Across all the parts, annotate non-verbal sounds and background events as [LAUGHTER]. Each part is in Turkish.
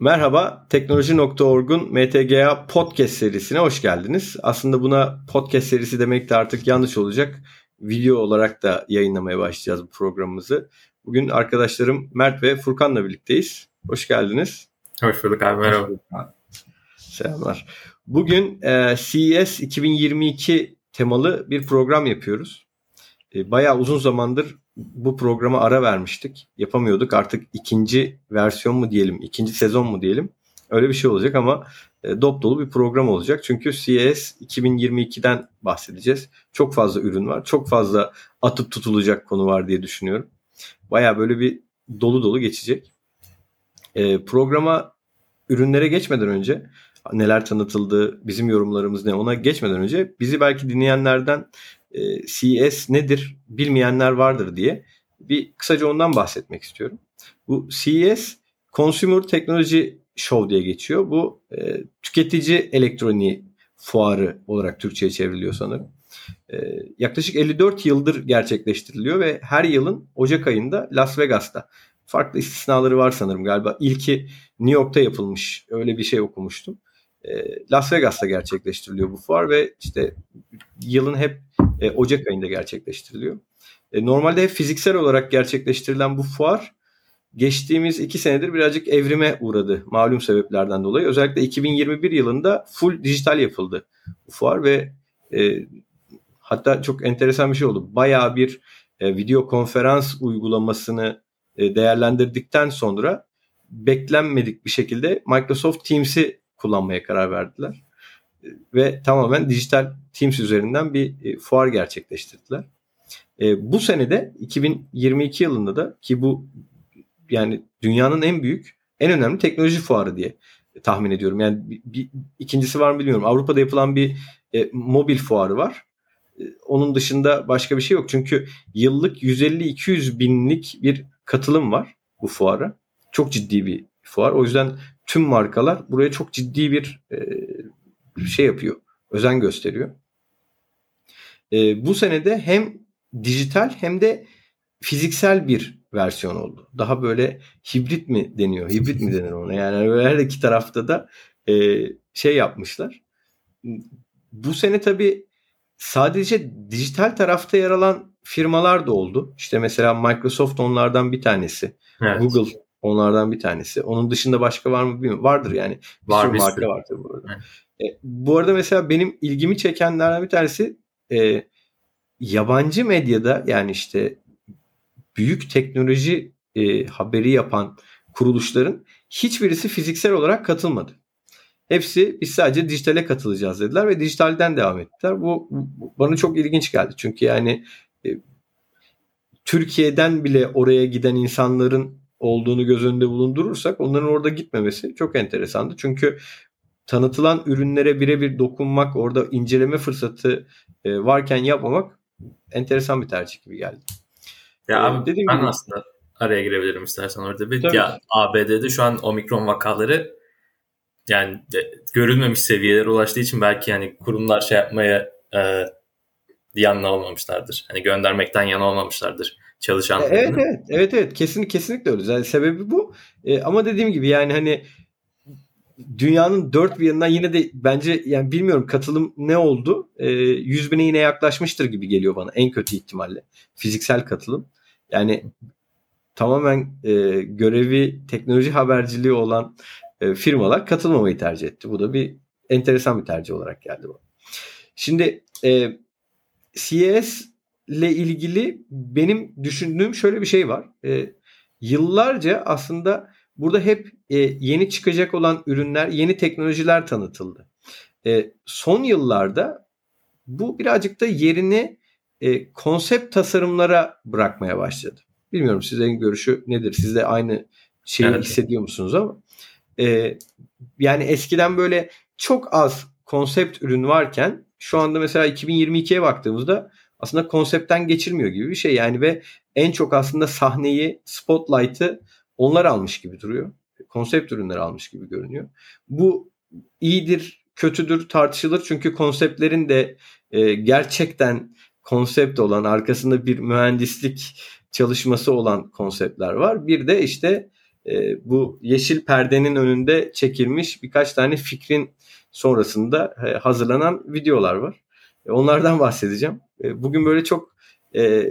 Merhaba, Teknoloji.org'un MTGA podcast serisine hoş geldiniz. Aslında buna podcast serisi demek de artık yanlış olacak. Video olarak da yayınlamaya başlayacağız bu programımızı. Bugün arkadaşlarım Mert ve Furkan'la birlikteyiz. Hoş geldiniz. Hoş bulduk abi, merhaba. Selamlar. Bugün e, CES 2022 temalı bir program yapıyoruz. E, bayağı uzun zamandır bu programa ara vermiştik. Yapamıyorduk. Artık ikinci versiyon mu diyelim, ikinci sezon mu diyelim. Öyle bir şey olacak ama e, dop dolu bir program olacak. Çünkü CES 2022'den bahsedeceğiz. Çok fazla ürün var. Çok fazla atıp tutulacak konu var diye düşünüyorum. Baya böyle bir dolu dolu geçecek. E, programa ürünlere geçmeden önce neler tanıtıldı, bizim yorumlarımız ne ona geçmeden önce bizi belki dinleyenlerden e, CES nedir bilmeyenler vardır diye bir kısaca ondan bahsetmek istiyorum. Bu CES Consumer Technology Show diye geçiyor. Bu e, tüketici elektroniği fuarı olarak Türkçe'ye çevriliyor sanırım. E, yaklaşık 54 yıldır gerçekleştiriliyor ve her yılın Ocak ayında Las Vegas'ta. Farklı istisnaları var sanırım galiba. İlki New York'ta yapılmış. Öyle bir şey okumuştum. E, Las Vegas'ta gerçekleştiriliyor bu fuar ve işte yılın hep e, Ocak ayında gerçekleştiriliyor. E, normalde fiziksel olarak gerçekleştirilen bu fuar geçtiğimiz iki senedir birazcık evrime uğradı malum sebeplerden dolayı. Özellikle 2021 yılında full dijital yapıldı bu fuar ve e, hatta çok enteresan bir şey oldu. Bayağı bir e, video konferans uygulamasını e, değerlendirdikten sonra beklenmedik bir şekilde Microsoft Teams'i kullanmaya karar verdiler. Ve tamamen dijital Teams üzerinden bir e, fuar gerçekleştirdiler. E, bu senede 2022 yılında da ki bu yani dünyanın en büyük, en önemli teknoloji fuarı diye tahmin ediyorum. Yani bir, bir ikincisi var mı bilmiyorum. Avrupa'da yapılan bir e, mobil fuarı var. E, onun dışında başka bir şey yok. Çünkü yıllık 150-200 binlik bir katılım var bu fuara. Çok ciddi bir fuar. O yüzden tüm markalar buraya çok ciddi bir e, şey yapıyor. Özen gösteriyor. E, bu senede hem dijital hem de fiziksel bir versiyon oldu. Daha böyle hibrit mi deniyor? Hibrit mi denir ona? Yani her iki tarafta da e, şey yapmışlar. Bu sene tabii sadece dijital tarafta yer alan firmalar da oldu. İşte mesela Microsoft onlardan bir tanesi. Evet. Google onlardan bir tanesi. Onun dışında başka var mı bilmiyorum. Vardır yani. Bir var, sürü bir marka sürü. vardır bu arada. E, bu arada mesela benim ilgimi çekenlerden bir tanesi e, yabancı medyada yani işte büyük teknoloji e, haberi yapan kuruluşların hiçbirisi fiziksel olarak katılmadı. Hepsi biz sadece dijitale katılacağız dediler ve dijitalden devam ettiler. Bu, bu bana çok ilginç geldi. Çünkü yani e, Türkiye'den bile oraya giden insanların olduğunu göz önünde bulundurursak onların orada gitmemesi çok enteresandı. Çünkü tanıtılan ürünlere birebir dokunmak, orada inceleme fırsatı e, varken yapmamak enteresan bir tercih gibi geldi. Ya ee, abi dediğim ben gibi, aslında araya girebilirim istersen orada bir. Tabii. Ya ABD'de şu an omikron vakaları yani de, görülmemiş seviyelere ulaştığı için belki yani kurumlar şey yapmaya e, yanına olmamışlardır. Hani göndermekten yana olmamışlardır çalışanlarını. Evet evet evet evet kesin kesinlikle öyle. Yani sebebi bu. E, ama dediğim gibi yani hani dünyanın dört bir yanından yine de bence yani bilmiyorum katılım ne oldu? E, 100 bine yine yaklaşmıştır gibi geliyor bana en kötü ihtimalle. Fiziksel katılım. Yani tamamen e, görevi teknoloji haberciliği olan e, firmalar katılmamayı tercih etti. Bu da bir enteresan bir tercih olarak geldi bu. Şimdi e, CES ile ilgili benim düşündüğüm şöyle bir şey var. E, yıllarca aslında burada hep e, yeni çıkacak olan ürünler, yeni teknolojiler tanıtıldı. E, son yıllarda bu birazcık da yerini e, konsept tasarımlara bırakmaya başladı. Bilmiyorum sizin görüşü nedir? Siz de aynı şeyi evet. hissediyor musunuz ama e, yani eskiden böyle çok az konsept ürün varken şu anda mesela 2022'ye baktığımızda aslında konseptten geçirmiyor gibi bir şey yani ve en çok aslında sahneyi, spotlight'ı onlar almış gibi duruyor. Konsept ürünler almış gibi görünüyor. Bu iyidir, kötüdür tartışılır çünkü konseptlerin de e, gerçekten konsept olan, arkasında bir mühendislik çalışması olan konseptler var. Bir de işte e, bu yeşil perdenin önünde çekilmiş birkaç tane fikrin sonrasında e, hazırlanan videolar var. E, onlardan bahsedeceğim. E, bugün böyle çok e,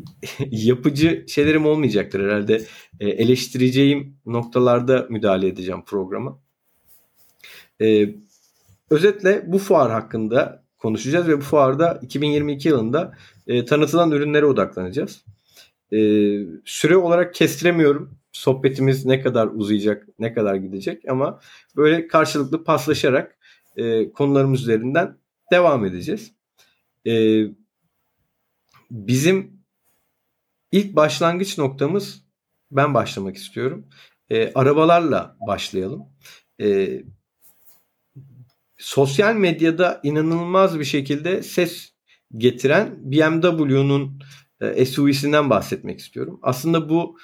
[LAUGHS] yapıcı şeylerim olmayacaktır herhalde. E, eleştireceğim noktalarda müdahale edeceğim programa. E, özetle bu fuar hakkında konuşacağız ve bu fuarda 2022 yılında e, tanıtılan ürünlere odaklanacağız. E, süre olarak kestiremiyorum. Sohbetimiz ne kadar uzayacak, ne kadar gidecek ama böyle karşılıklı paslaşarak e, konularımız üzerinden devam edeceğiz. E, bizim ilk başlangıç noktamız ben başlamak istiyorum. E, arabalarla başlayalım. E, sosyal medyada inanılmaz bir şekilde ses getiren BMW'nun e, SUV'sinden bahsetmek istiyorum. Aslında bu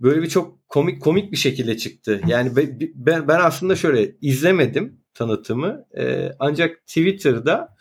böyle bir çok komik komik bir şekilde çıktı. Yani ben ben aslında şöyle izlemedim tanıtımı. E, ancak Twitter'da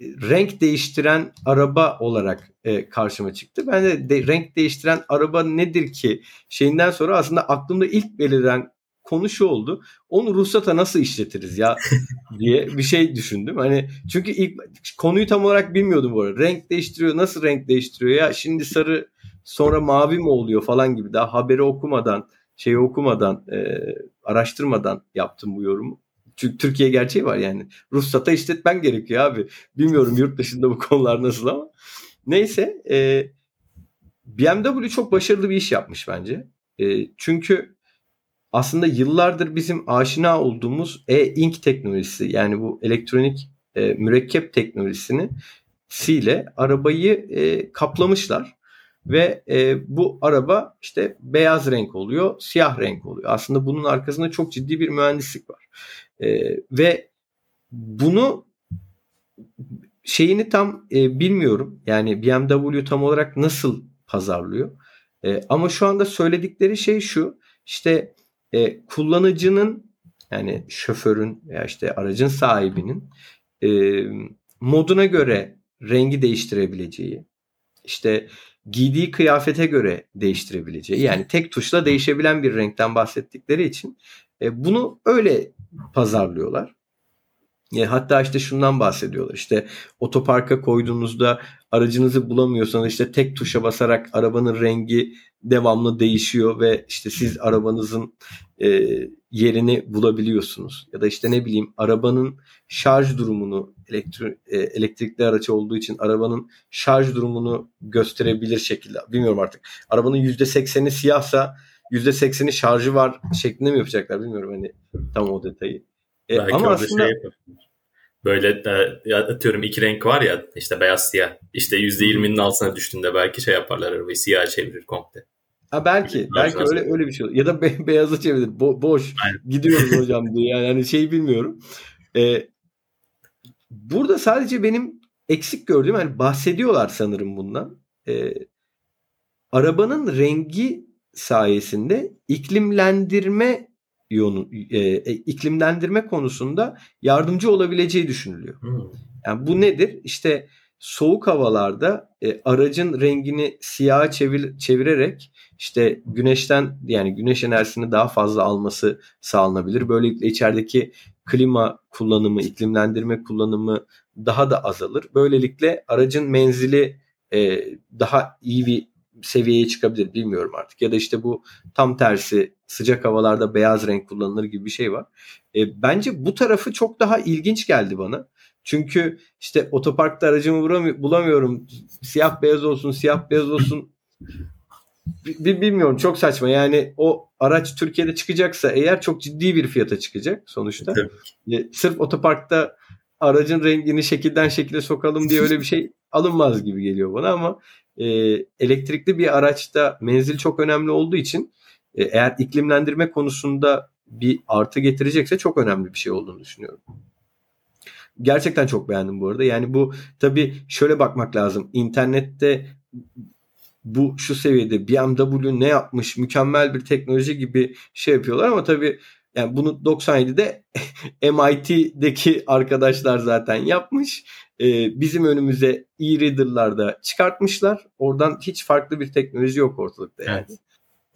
renk değiştiren araba olarak e, karşıma çıktı. Ben de, de renk değiştiren araba nedir ki şeyinden sonra aslında aklımda ilk beliren konu şu oldu. Onu ruhsata nasıl işletiriz ya [LAUGHS] diye bir şey düşündüm. Hani çünkü ilk konuyu tam olarak bilmiyordum bu arada. Renk değiştiriyor, nasıl renk değiştiriyor ya? Şimdi sarı sonra mavi mi oluyor falan gibi daha haberi okumadan, şeyi okumadan, e, araştırmadan yaptım bu yorumu. Çünkü Türkiye gerçeği var yani. Ruhsata işletmen gerekiyor abi. Bilmiyorum yurt dışında bu konular nasıl ama. Neyse e, BMW çok başarılı bir iş yapmış bence. E, çünkü aslında yıllardır bizim aşina olduğumuz e-ink teknolojisi yani bu elektronik e, mürekkep teknolojisini ile arabayı e, kaplamışlar ve e, bu araba işte beyaz renk oluyor, siyah renk oluyor. Aslında bunun arkasında çok ciddi bir mühendislik var. E, ve bunu şeyini tam e, bilmiyorum. Yani BMW tam olarak nasıl pazarlıyor. E, ama şu anda söyledikleri şey şu. İşte e, kullanıcının yani şoförün veya işte aracın sahibinin e, moduna göre rengi değiştirebileceği, işte giydiği kıyafete göre değiştirebileceği yani tek tuşla değişebilen bir renkten bahsettikleri için e, bunu öyle pazarlıyorlar. E, hatta işte şundan bahsediyorlar. İşte otoparka koyduğunuzda aracınızı bulamıyorsanız işte tek tuşa basarak arabanın rengi devamlı değişiyor ve işte siz arabanızın e, yerini bulabiliyorsunuz. Ya da işte ne bileyim arabanın şarj durumunu elektri, e, elektrikli araç olduğu için arabanın şarj durumunu gösterebilir şekilde. Bilmiyorum artık. Arabanın %80'i siyahsa %80'i şarjı var şeklinde mi yapacaklar bilmiyorum hani tam o detayı. E, Belki ama aslında şey böyle e, atıyorum iki renk var ya işte beyaz siyah. İşte %20'nin altına düştüğünde belki şey yaparlar arabayı siyah çevirir komple. Ha belki belki öyle öyle bir şey olur. Ya da be, [LAUGHS] beyaza çevirir. Bo- boş. Aynen. Gidiyoruz [LAUGHS] hocam diye. Yani hani şey bilmiyorum. Ee, burada sadece benim eksik gördüğüm hani bahsediyorlar sanırım bundan. Ee, arabanın rengi sayesinde iklimlendirme yonu e, e, iklimlendirme konusunda yardımcı olabileceği düşünülüyor. Hmm. Yani bu nedir? İşte soğuk havalarda e, aracın rengini siyaha çevir, çevirerek işte güneşten yani güneş enerjisini daha fazla alması sağlanabilir. Böylelikle içerideki klima kullanımı, iklimlendirme kullanımı daha da azalır. Böylelikle aracın menzili e, daha iyi bir seviyeye çıkabilir bilmiyorum artık. Ya da işte bu tam tersi sıcak havalarda beyaz renk kullanılır gibi bir şey var. E, bence bu tarafı çok daha ilginç geldi bana. Çünkü işte otoparkta aracımı bulamıyorum. Siyah beyaz olsun, siyah beyaz olsun. Bilmiyorum çok saçma. Yani o araç Türkiye'de çıkacaksa eğer çok ciddi bir fiyata çıkacak sonuçta. E, sırf otoparkta aracın rengini şekilden şekile sokalım diye [LAUGHS] öyle bir şey alınmaz gibi geliyor bana ama e, elektrikli bir araçta menzil çok önemli olduğu için e, eğer iklimlendirme konusunda bir artı getirecekse çok önemli bir şey olduğunu düşünüyorum. Gerçekten çok beğendim bu arada. Yani bu tabii şöyle bakmak lazım. İnternette bu şu seviyede BMW ne yapmış mükemmel bir teknoloji gibi şey yapıyorlar ama tabii yani bunu 97'de [LAUGHS] MIT'deki arkadaşlar zaten yapmış. Ee, bizim önümüze e-reader'lar da çıkartmışlar. Oradan hiç farklı bir teknoloji yok ortalıkta yani. Evet.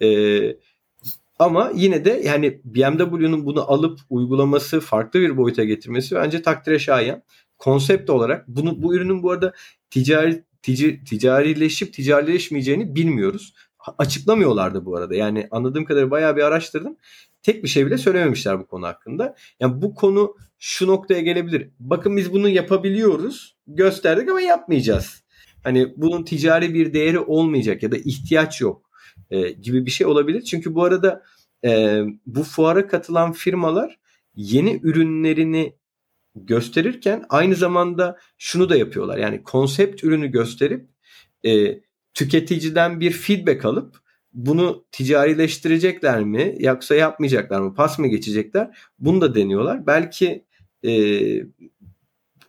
E, ama yine de yani BMW'nun bunu alıp uygulaması farklı bir boyuta getirmesi bence takdire şayan. Konsept olarak bunu bu ürünün bu arada ticari ticari, ticarileşip ticarileşmeyeceğini bilmiyoruz. Açıklamıyorlar da bu arada. Yani anladığım kadarıyla bayağı bir araştırdım. Tek bir şey bile söylememişler bu konu hakkında. Yani bu konu şu noktaya gelebilir. Bakın biz bunu yapabiliyoruz. Gösterdik ama yapmayacağız. Hani bunun ticari bir değeri olmayacak ya da ihtiyaç yok e, gibi bir şey olabilir. Çünkü bu arada e, bu fuara katılan firmalar yeni ürünlerini gösterirken aynı zamanda şunu da yapıyorlar. Yani konsept ürünü gösterip e, tüketiciden bir feedback alıp bunu ticarileştirecekler mi yoksa yapmayacaklar mı pas mı geçecekler bunu da deniyorlar. Belki e,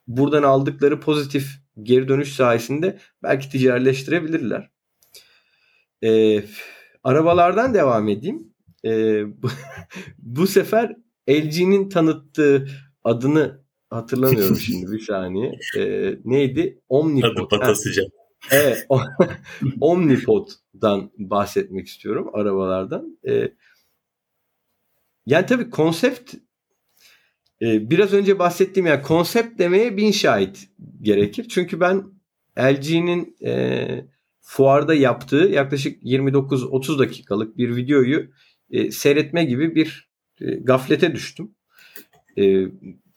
buradan aldıkları pozitif geri dönüş sayesinde belki ticarileştirebilirler. E, arabalardan devam edeyim. E, bu, [LAUGHS] bu sefer LG'nin tanıttığı adını hatırlamıyorum [LAUGHS] şimdi bir saniye. E, neydi? Omnipod. Adı patasıca. Evet. [LAUGHS] Omnipod'dan bahsetmek istiyorum arabalardan. E, yani tabii konsept e, biraz önce bahsettiğim yani konsept demeye bin şahit gerekir. Çünkü ben LG'nin e, fuarda yaptığı yaklaşık 29-30 dakikalık bir videoyu e, seyretme gibi bir e, gaflete düştüm. E,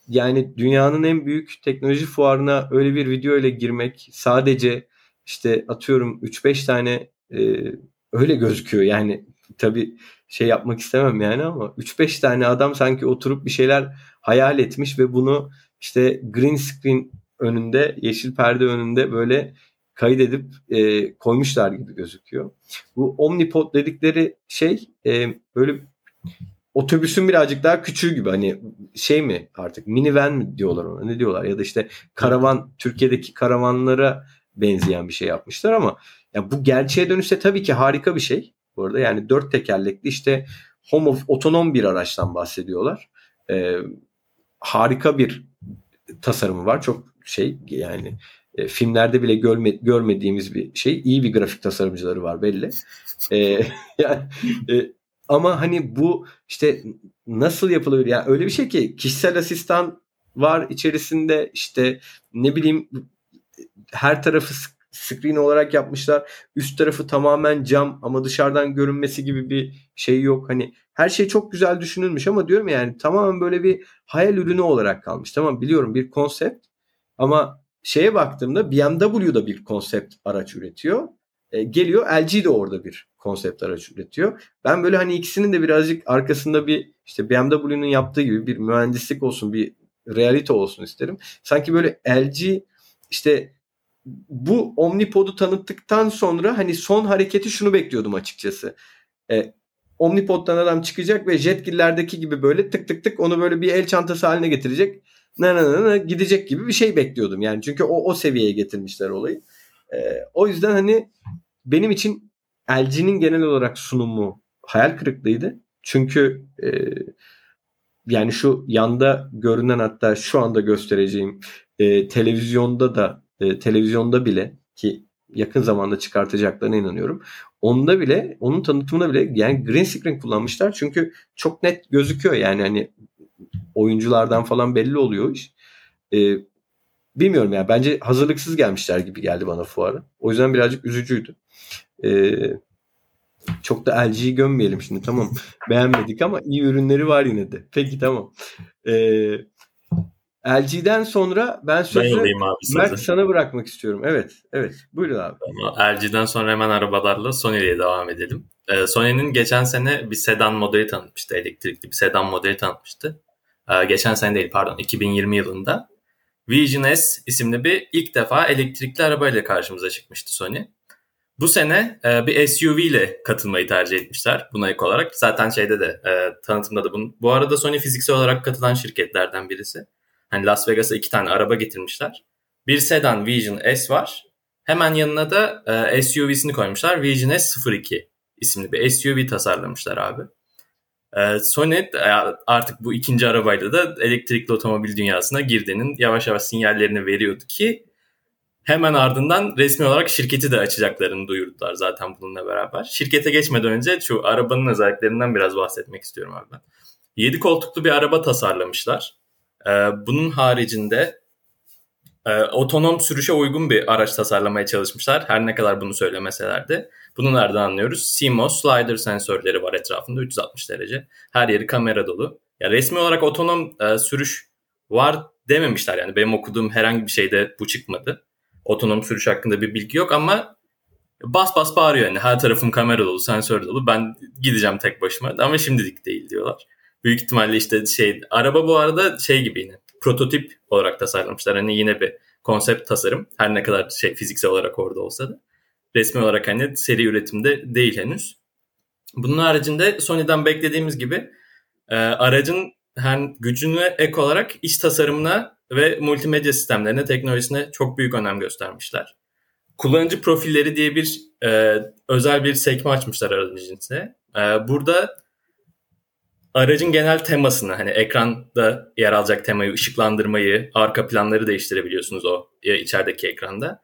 yani dünyanın en büyük teknoloji fuarına öyle bir video ile girmek sadece işte atıyorum 3-5 tane e, öyle gözüküyor. Yani tabii şey yapmak istemem yani ama 3-5 tane adam sanki oturup bir şeyler hayal etmiş ve bunu işte green screen önünde, yeşil perde önünde böyle kaydedip e, koymuşlar gibi gözüküyor. Bu Omnipod dedikleri şey e, böyle otobüsün birazcık daha küçüğü gibi hani şey mi artık minivan mi diyorlar ona ne diyorlar ya da işte karavan Türkiye'deki karavanlara benzeyen bir şey yapmışlar ama ya bu gerçeğe dönüşse tabii ki harika bir şey. Bu arada yani dört tekerlekli işte homo, otonom bir araçtan bahsediyorlar. Ee, harika bir tasarımı var. Çok şey yani e, filmlerde bile görme, görmediğimiz bir şey. İyi bir grafik tasarımcıları var belli. E, [LAUGHS] yani, e, ama hani bu işte nasıl yapılıyor? Yani öyle bir şey ki kişisel asistan var içerisinde işte ne bileyim her tarafı screen olarak yapmışlar. Üst tarafı tamamen cam ama dışarıdan görünmesi gibi bir şey yok. Hani her şey çok güzel düşünülmüş ama diyorum yani tamamen böyle bir hayal ürünü olarak kalmış. Tamam biliyorum bir konsept ama şeye baktığımda BMW da bir konsept araç üretiyor. E, geliyor LG de orada bir konsept araç üretiyor. Ben böyle hani ikisinin de birazcık arkasında bir işte BMW'nun yaptığı gibi bir mühendislik olsun, bir realite olsun isterim. Sanki böyle LG işte bu Omnipod'u tanıttıktan sonra hani son hareketi şunu bekliyordum açıkçası. E, Omnipod'dan adam çıkacak ve Jetgiller'deki gibi böyle tık tık tık onu böyle bir el çantası haline getirecek. Ne ne ne gidecek gibi bir şey bekliyordum. Yani çünkü o o seviyeye getirmişler olayı. E, o yüzden hani benim için LG'nin genel olarak sunumu hayal kırıklığıydı. Çünkü e, yani şu yanda görünen hatta şu anda göstereceğim e, televizyonda da e, televizyonda bile ki yakın zamanda çıkartacaklarına inanıyorum. Onda bile onun tanıtımında bile yani green screen kullanmışlar. Çünkü çok net gözüküyor yani hani oyunculardan falan belli oluyor iş. E, bilmiyorum ya bence hazırlıksız gelmişler gibi geldi bana fuara. O yüzden birazcık üzücüydü. E, çok da LG'yi gömmeyelim şimdi tamam [LAUGHS] beğenmedik ama iyi ürünleri var yine de. Peki tamam. E, LG'den sonra ben sözü ben abi Mert sana bırakmak istiyorum. Evet, evet. Buyurun abi. Ama LG'den sonra hemen arabalarla Sony'ye devam edelim. Ee, Sony'nin geçen sene bir sedan modeli tanıtmıştı. Elektrikli bir sedan modeli tanıtmıştı. Ee, geçen sene değil pardon 2020 yılında. Vision S isimli bir ilk defa elektrikli arabayla karşımıza çıkmıştı Sony. Bu sene e, bir SUV ile katılmayı tercih etmişler buna ek olarak. Zaten şeyde de e, tanıtımda da bunu. Bu arada Sony fiziksel olarak katılan şirketlerden birisi. Hani Las Vegas'a iki tane araba getirmişler. Bir sedan Vision S var. Hemen yanına da e, SUV'sini koymuşlar. Vision S02 isimli bir SUV tasarlamışlar abi. E, Sony e, artık bu ikinci arabayla da elektrikli otomobil dünyasına girdiğinin yavaş yavaş sinyallerini veriyordu ki Hemen ardından resmi olarak şirketi de açacaklarını duyurdular zaten bununla beraber. Şirkete geçmeden önce şu arabanın özelliklerinden biraz bahsetmek istiyorum abi ben. 7 koltuklu bir araba tasarlamışlar. Ee, bunun haricinde e, otonom sürüşe uygun bir araç tasarlamaya çalışmışlar. Her ne kadar bunu söylemeseler de. Bunu nereden anlıyoruz? CMOS slider sensörleri var etrafında 360 derece. Her yeri kamera dolu. Ya resmi olarak otonom e, sürüş var dememişler yani. Benim okuduğum herhangi bir şeyde bu çıkmadı. Otonom sürüş hakkında bir bilgi yok ama bas bas bağırıyor yani. Her tarafım kamera dolu, sensör dolu. Ben gideceğim tek başıma ama şimdilik değil diyorlar. Büyük ihtimalle işte şey araba bu arada şey gibi yine prototip olarak tasarlamışlar. Hani yine bir konsept tasarım. Her ne kadar şey fiziksel olarak orada olsa da. Resmi olarak hani seri üretimde değil henüz. Bunun haricinde Sony'den beklediğimiz gibi e, aracın hem gücünü ek olarak iç tasarımına ve multimedya sistemlerine, teknolojisine çok büyük önem göstermişler. Kullanıcı profilleri diye bir e, özel bir sekme açmışlar aracın içine. E, burada aracın genel temasını hani ekranda yer alacak temayı, ışıklandırmayı, arka planları değiştirebiliyorsunuz o içerideki ekranda.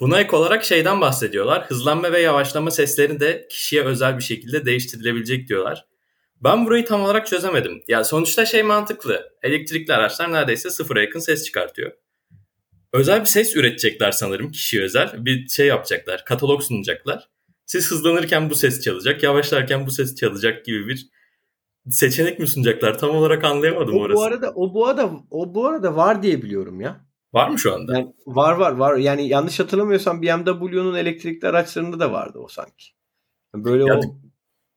Buna ek olarak şeyden bahsediyorlar. Hızlanma ve yavaşlama seslerini de kişiye özel bir şekilde değiştirilebilecek diyorlar. Ben burayı tam olarak çözemedim. Ya sonuçta şey mantıklı. Elektrikli araçlar neredeyse sıfıra yakın ses çıkartıyor. Özel bir ses üretecekler sanırım kişiye özel. Bir şey yapacaklar, katalog sunacaklar. Siz hızlanırken bu ses çalacak, yavaşlarken bu ses çalacak gibi bir seçenek mi sunacaklar? Tam olarak anlayamadım o orası. Bu arada o bu arada o bu arada var diye biliyorum ya. Var mı şu anda? Yani var var var. Yani yanlış hatırlamıyorsam BMW'nun elektrikli araçlarında da vardı o sanki. Böyle ya, o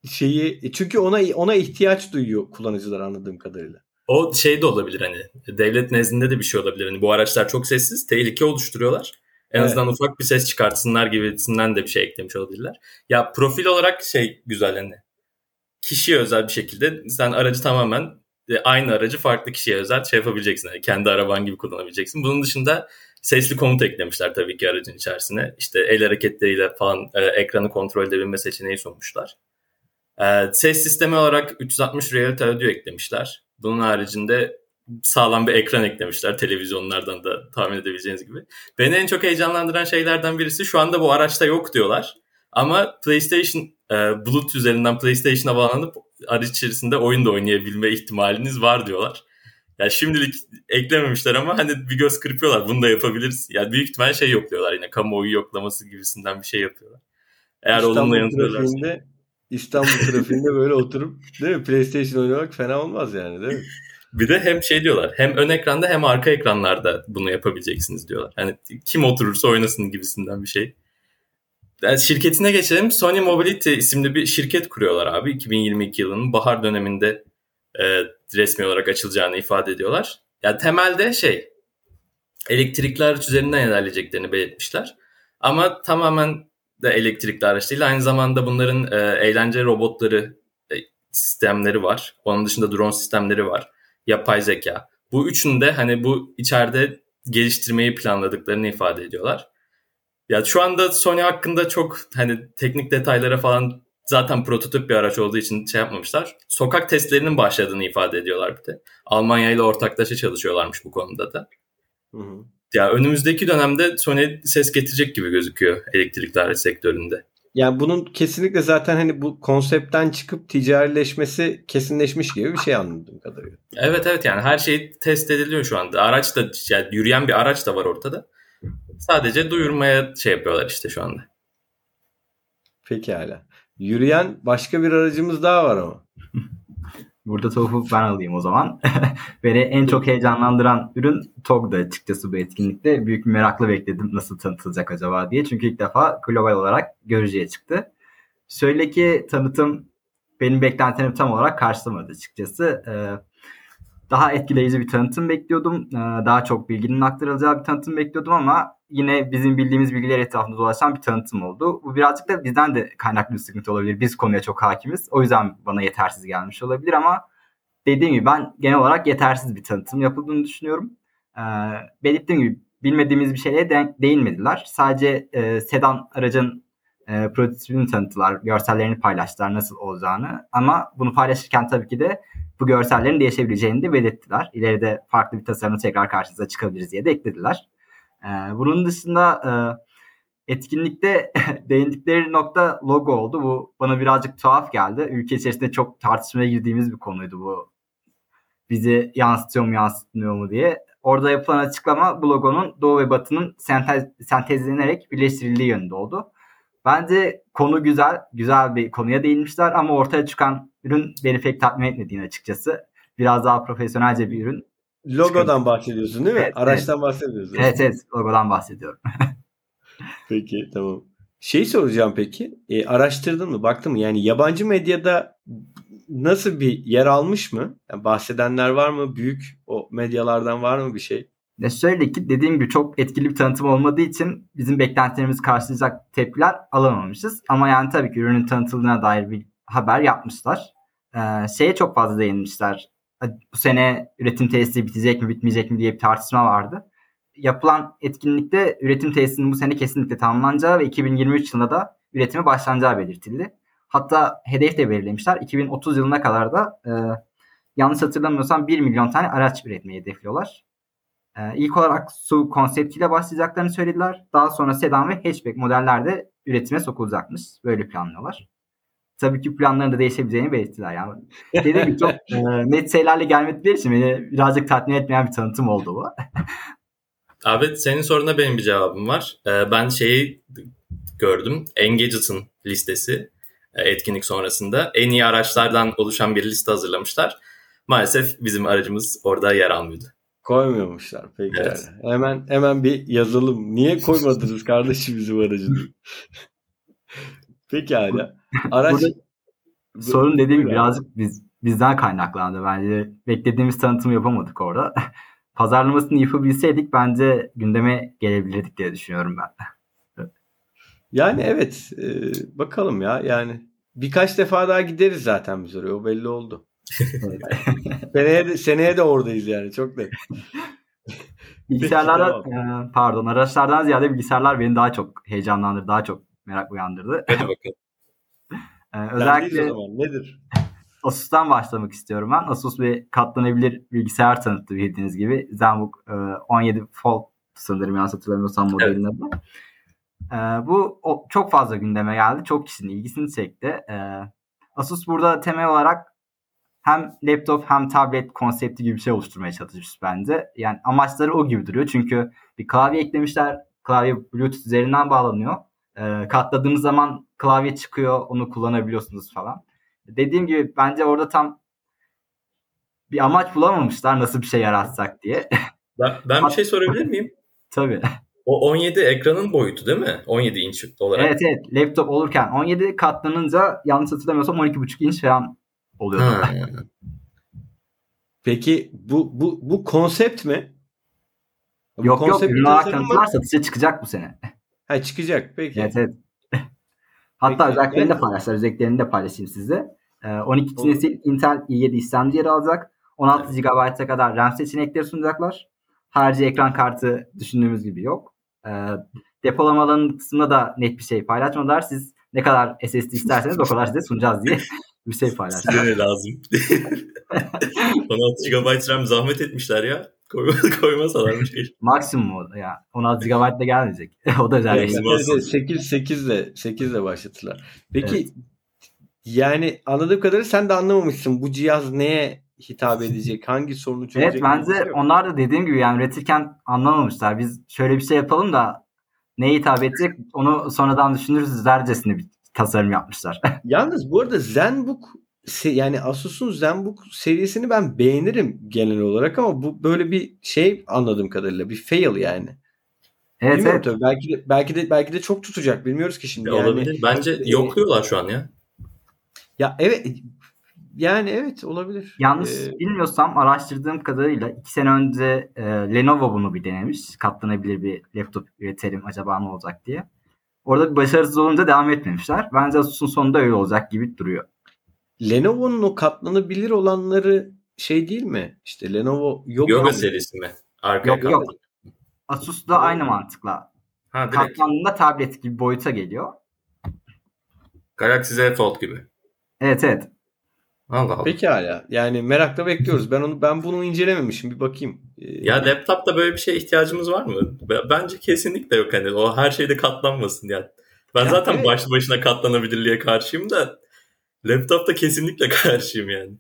şeyi e, çünkü ona ona ihtiyaç duyuyor kullanıcılar anladığım kadarıyla. O şey de olabilir hani devlet nezdinde de bir şey olabilir. Hani bu araçlar çok sessiz, tehlike oluşturuyorlar. En evet. azından ufak bir ses çıkartsınlar gibisinden de bir şey eklemiş olabilirler. Ya profil olarak şey güzel hani kişiye özel bir şekilde sen aracı tamamen e, aynı aracı farklı kişiye özel şey yapabileceksin. Yani kendi araban gibi kullanabileceksin. Bunun dışında sesli komut eklemişler tabii ki aracın içerisine. İşte el hareketleriyle falan e, ekranı kontrol edebilme seçeneği sunmuşlar. E, ses sistemi olarak 360 Reality Audio eklemişler. Bunun haricinde sağlam bir ekran eklemişler televizyonlardan da tahmin edebileceğiniz gibi. Beni en çok heyecanlandıran şeylerden birisi şu anda bu araçta yok diyorlar. Ama PlayStation e, Bulut üzerinden PlayStation'a bağlanıp araç içerisinde oyun da oynayabilme ihtimaliniz var diyorlar. Yani şimdilik eklememişler ama hani bir göz kırpıyorlar. Bunu da yapabiliriz. Yani büyük ihtimal şey yokluyorlar yine kamuoyu yoklaması gibisinden bir şey yapıyorlar. Eğer İstanbul olumlu yanıtlıyorlarsa. İstanbul [LAUGHS] trafiğinde böyle oturup değil mi PlayStation oynamak fena olmaz yani değil mi? [LAUGHS] Bir de hem şey diyorlar hem ön ekranda hem arka ekranlarda bunu yapabileceksiniz diyorlar. Hani kim oturursa oynasın gibisinden bir şey. Yani şirketine geçelim. Sony Mobility isimli bir şirket kuruyorlar abi. 2022 yılının bahar döneminde e, resmi olarak açılacağını ifade ediyorlar. Ya yani temelde şey elektrikli araç üzerinden ilerleyeceklerini belirtmişler. Ama tamamen de elektrikli araç değil. Aynı zamanda bunların e, eğlence robotları e, sistemleri var. Onun dışında drone sistemleri var. Yapay zeka. Bu üçünü de hani bu içeride geliştirmeyi planladıklarını ifade ediyorlar. Ya şu anda Sony hakkında çok hani teknik detaylara falan zaten prototip bir araç olduğu için şey yapmamışlar. Sokak testlerinin başladığını ifade ediyorlar bir de. Almanya ile ortaklaşa çalışıyorlarmış bu konuda da. Hı hı. Ya önümüzdeki dönemde Sony ses getirecek gibi gözüküyor elektrikli araç sektöründe. Yani bunun kesinlikle zaten hani bu konseptten çıkıp ticarileşmesi kesinleşmiş gibi bir şey anladığım kadarıyla. Evet evet yani her şey test ediliyor şu anda. Araç da yani yürüyen bir araç da var ortada. Sadece duyurmaya şey yapıyorlar işte şu anda. Pekala. Yürüyen başka bir aracımız daha var ama. [LAUGHS] Burada tofu ben alayım o zaman. [LAUGHS] Beni en çok heyecanlandıran ürün TOG'da açıkçası bu etkinlikte. Büyük bir merakla bekledim nasıl tanıtılacak acaba diye. Çünkü ilk defa global olarak görücüye çıktı. Şöyle ki tanıtım benim beklentilerimi tam olarak karşılamadı açıkçası. Ee, daha etkileyici bir tanıtım bekliyordum. Ee, daha çok bilginin aktarılacağı bir tanıtım bekliyordum ama yine bizim bildiğimiz bilgiler etrafında dolaşan bir tanıtım oldu. Bu birazcık da bizden de kaynaklı bir sıkıntı olabilir. Biz konuya çok hakimiz. O yüzden bana yetersiz gelmiş olabilir ama dediğim gibi ben genel olarak yetersiz bir tanıtım yapıldığını düşünüyorum. Ee, belirttiğim gibi bilmediğimiz bir şeye de değinmediler. Sadece e, sedan aracın e, prototipini tanıttılar, görsellerini paylaştılar nasıl olacağını. Ama bunu paylaşırken tabii ki de bu görsellerin değişebileceğini de belirttiler. İleride farklı bir tasarımı tekrar karşınıza çıkabiliriz diye de eklediler. E, bunun dışında e, etkinlikte [LAUGHS] değindikleri nokta logo oldu. Bu bana birazcık tuhaf geldi. Ülke içerisinde çok tartışmaya girdiğimiz bir konuydu bu. Bizi yansıtıyor mu yansıtmıyor mu diye. Orada yapılan açıklama bu logonun Doğu ve Batı'nın sentez, sentezlenerek birleştirildiği yönünde oldu. Bence konu güzel, güzel bir konuya değinmişler ama ortaya çıkan ürün beni pek tatmin etmediğini açıkçası. Biraz daha profesyonelce bir ürün. Logodan bahsediyorsun değil mi? Evet, Araçtan evet. bahsediyorsun. Evet evet logodan bahsediyorum. [LAUGHS] peki tamam. Şey soracağım peki. E, araştırdın mı? Baktın mı? Yani yabancı medyada nasıl bir yer almış mı? Yani bahsedenler var mı? Büyük o medyalardan var mı bir şey? Ya şöyle ki dediğim gibi çok etkili bir tanıtım olmadığı için bizim beklentilerimizi karşılayacak tepkiler alamamışız. Ama yani tabii ki ürünün tanıtıldığına dair bir haber yapmışlar. Ee, şeye çok fazla değinmişler. Bu sene üretim tesisi bitecek mi bitmeyecek mi diye bir tartışma vardı. Yapılan etkinlikte üretim tesisinin bu sene kesinlikle tamamlanacağı ve 2023 yılında da üretime başlanacağı belirtildi. Hatta hedef de belirlemişler. 2030 yılına kadar da e, yanlış hatırlamıyorsam 1 milyon tane araç üretmeyi hedefliyorlar. Ee, ilk olarak su konseptiyle başlayacaklarını söylediler. Daha sonra sedan ve hatchback modellerde üretime sokulacakmış. Böyle planlıyorlar. Tabii ki planların da değişebileceğini belirttiler. Yani dediğim gibi çok [LAUGHS] e, net şeylerle gelmedikleri için beni birazcık tatmin etmeyen bir tanıtım oldu bu. [LAUGHS] Abi senin soruna benim bir cevabım var. Ee, ben şeyi gördüm. Engadget'ın listesi e, etkinlik sonrasında en iyi araçlardan oluşan bir liste hazırlamışlar. Maalesef bizim aracımız orada yer almıyordu. Koymuyormuşlar peki. Evet. Hemen hemen bir yazalım. Niye koymadınız [LAUGHS] kardeşim bizim aracını? [LAUGHS] peki hala. Araç Burada, sorun dediğim gibi birazcık biz bizden kaynaklandı bence. Beklediğimiz tanıtımı yapamadık orada. [LAUGHS] Pazarlamasını yapabilseydik bence gündeme gelebilirdik diye düşünüyorum ben. Yani evet. E, bakalım ya. Yani birkaç defa daha gideriz zaten biz oraya. O belli oldu seneye, de, seneye de oradayız yani çok net. [LAUGHS] Bilgisayarlardan e, pardon araçlardan ziyade bilgisayarlar beni daha çok heyecanlandırdı, daha çok merak uyandırdı. Hadi bakalım. [LAUGHS] ee, özellikle o zaman. nedir? [LAUGHS] Asus'tan başlamak istiyorum ben. Asus bir katlanabilir bilgisayar tanıttı bildiğiniz gibi. ZenBook e, 17 Fold sanırım yanlış hatırlamıyorsam modelin evet. adı. E, bu o, çok fazla gündeme geldi. Çok kişinin ilgisini çekti. E, Asus burada temel olarak hem laptop hem tablet konsepti gibi bir şey oluşturmaya çalışmış bence. Yani amaçları o gibi duruyor. Çünkü bir klavye eklemişler. Klavye Bluetooth üzerinden bağlanıyor. E, katladığınız zaman klavye çıkıyor. Onu kullanabiliyorsunuz falan. Dediğim gibi bence orada tam bir amaç bulamamışlar nasıl bir şey yaratsak diye. [LAUGHS] Ben, ben bir şey sorabilir miyim? [LAUGHS] Tabii. O 17 ekranın boyutu değil mi? 17 inç olarak. Evet evet. Laptop olurken 17 katlanınca yanlış hatırlamıyorsam 12,5 inç falan oluyor. Peki bu bu bu konsept mi? Bu yok konsept yok ürün olarak tanıtılar satışa çıkacak bu sene. Ha çıkacak peki. Evet evet. [LAUGHS] Hatta peki, özelliklerini de paylaştılar. Özelliklerini de paylaşayım size. Ee, 12. nesil Intel i7 işlemci yer alacak. 16 evet. GB'a kadar RAM seçenekleri sunacaklar. Harici ekran kartı düşündüğümüz gibi yok. Ee, depolama alanı kısmında da net bir şey paylaşmadılar. Siz ne kadar SSD isterseniz o kadar size sunacağız diye [LAUGHS] bir şey paylaştı. Size lazım? [LAUGHS] 16 GB RAM zahmet etmişler ya. Koyma, [LAUGHS] koymasalar [LAUGHS] bir şey. Maksimum o ya. 16 GB da gelmeyecek. o da özel. 8 8 ile 8 ile başlattılar. Peki evet. yani anladığım kadarıyla sen de anlamamışsın bu cihaz neye hitap edecek? Hangi sorunu çözecek? Evet bence şey onlar da dediğim gibi yani üretirken anlamamışlar. Biz şöyle bir şey yapalım da neye hitap edecek onu sonradan düşünürüz dercesine bir tasarım yapmışlar. [LAUGHS] Yalnız bu arada ZenBook yani Asus'un ZenBook serisini ben beğenirim genel olarak ama bu böyle bir şey anladığım kadarıyla bir fail yani. Evet, Bilmiyorum evet. tabii. Belki de belki de belki de çok tutacak. Bilmiyoruz ki şimdi. Ya yani. Olabilir. Bence e, yokluyorlar şu an ya. Ya evet yani evet olabilir. Yalnız ee, bilmiyorsam araştırdığım kadarıyla iki sene önce e, Lenovo bunu bir denemiş. Katlanabilir bir laptop üretelim acaba ne olacak diye. Orada bir başarısız olunca devam etmemişler. Bence Asus'un sonunda öyle olacak gibi duruyor. Lenovo'nun o katlanabilir olanları şey değil mi? İşte Lenovo yok Yoga serisi mi? Arka yok yok. Asus da aynı mantıkla. Ha, Katlandığında tablet gibi boyuta geliyor. Galaxy Z Fold gibi. Evet evet. Allah Allah. Peki hala. Yani merakla bekliyoruz. Ben onu ben bunu incelememişim. Bir bakayım. Ee, ya laptopta böyle bir şeye ihtiyacımız var mı? Bence kesinlikle yok hani. O her şeyde katlanmasın yani. Ben ya zaten evet. başlı başına katlanabilirliğe karşıyım da laptopta kesinlikle [LAUGHS] karşıyım yani.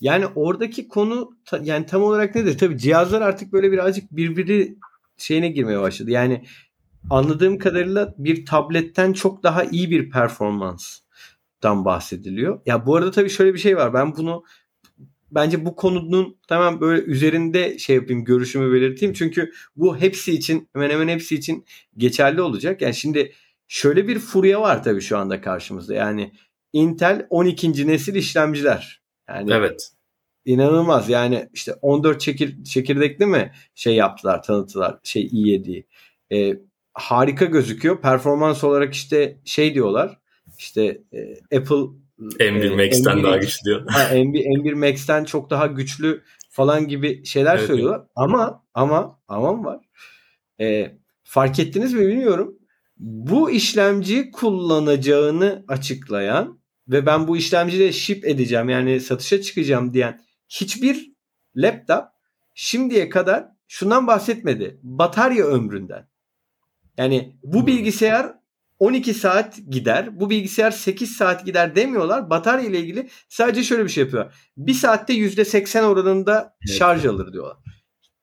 Yani oradaki konu yani tam olarak nedir? Tabii cihazlar artık böyle birazcık birbiri şeyine girmeye başladı. Yani anladığım kadarıyla bir tabletten çok daha iyi bir performanstan bahsediliyor. Ya bu arada tabii şöyle bir şey var. Ben bunu bence bu konunun tamam böyle üzerinde şey yapayım görüşümü belirteyim. Çünkü bu hepsi için hemen hemen hepsi için geçerli olacak. Yani şimdi şöyle bir furya var tabii şu anda karşımızda. Yani Intel 12. nesil işlemciler. Yani evet. İnanılmaz yani işte 14 çekir, çekirdekli mi şey yaptılar tanıttılar şey i7'yi. Ee, harika gözüküyor. Performans olarak işte şey diyorlar işte e, Apple M1 e, Max'ten M1, daha güçlü diyor. [LAUGHS] Ha, M1, M1 Max'ten çok daha güçlü falan gibi şeyler evet, söylüyorlar. Evet. Ama ama ama var. E, fark ettiniz mi bilmiyorum. Bu işlemci kullanacağını açıklayan ve ben bu işlemciyle ship edeceğim yani satışa çıkacağım diyen hiçbir laptop şimdiye kadar şundan bahsetmedi. Batarya ömründen. Yani bu hmm. bilgisayar 12 saat gider. Bu bilgisayar 8 saat gider demiyorlar. Batarya ile ilgili sadece şöyle bir şey yapıyor. Bir saatte %80 oranında şarj alır diyorlar.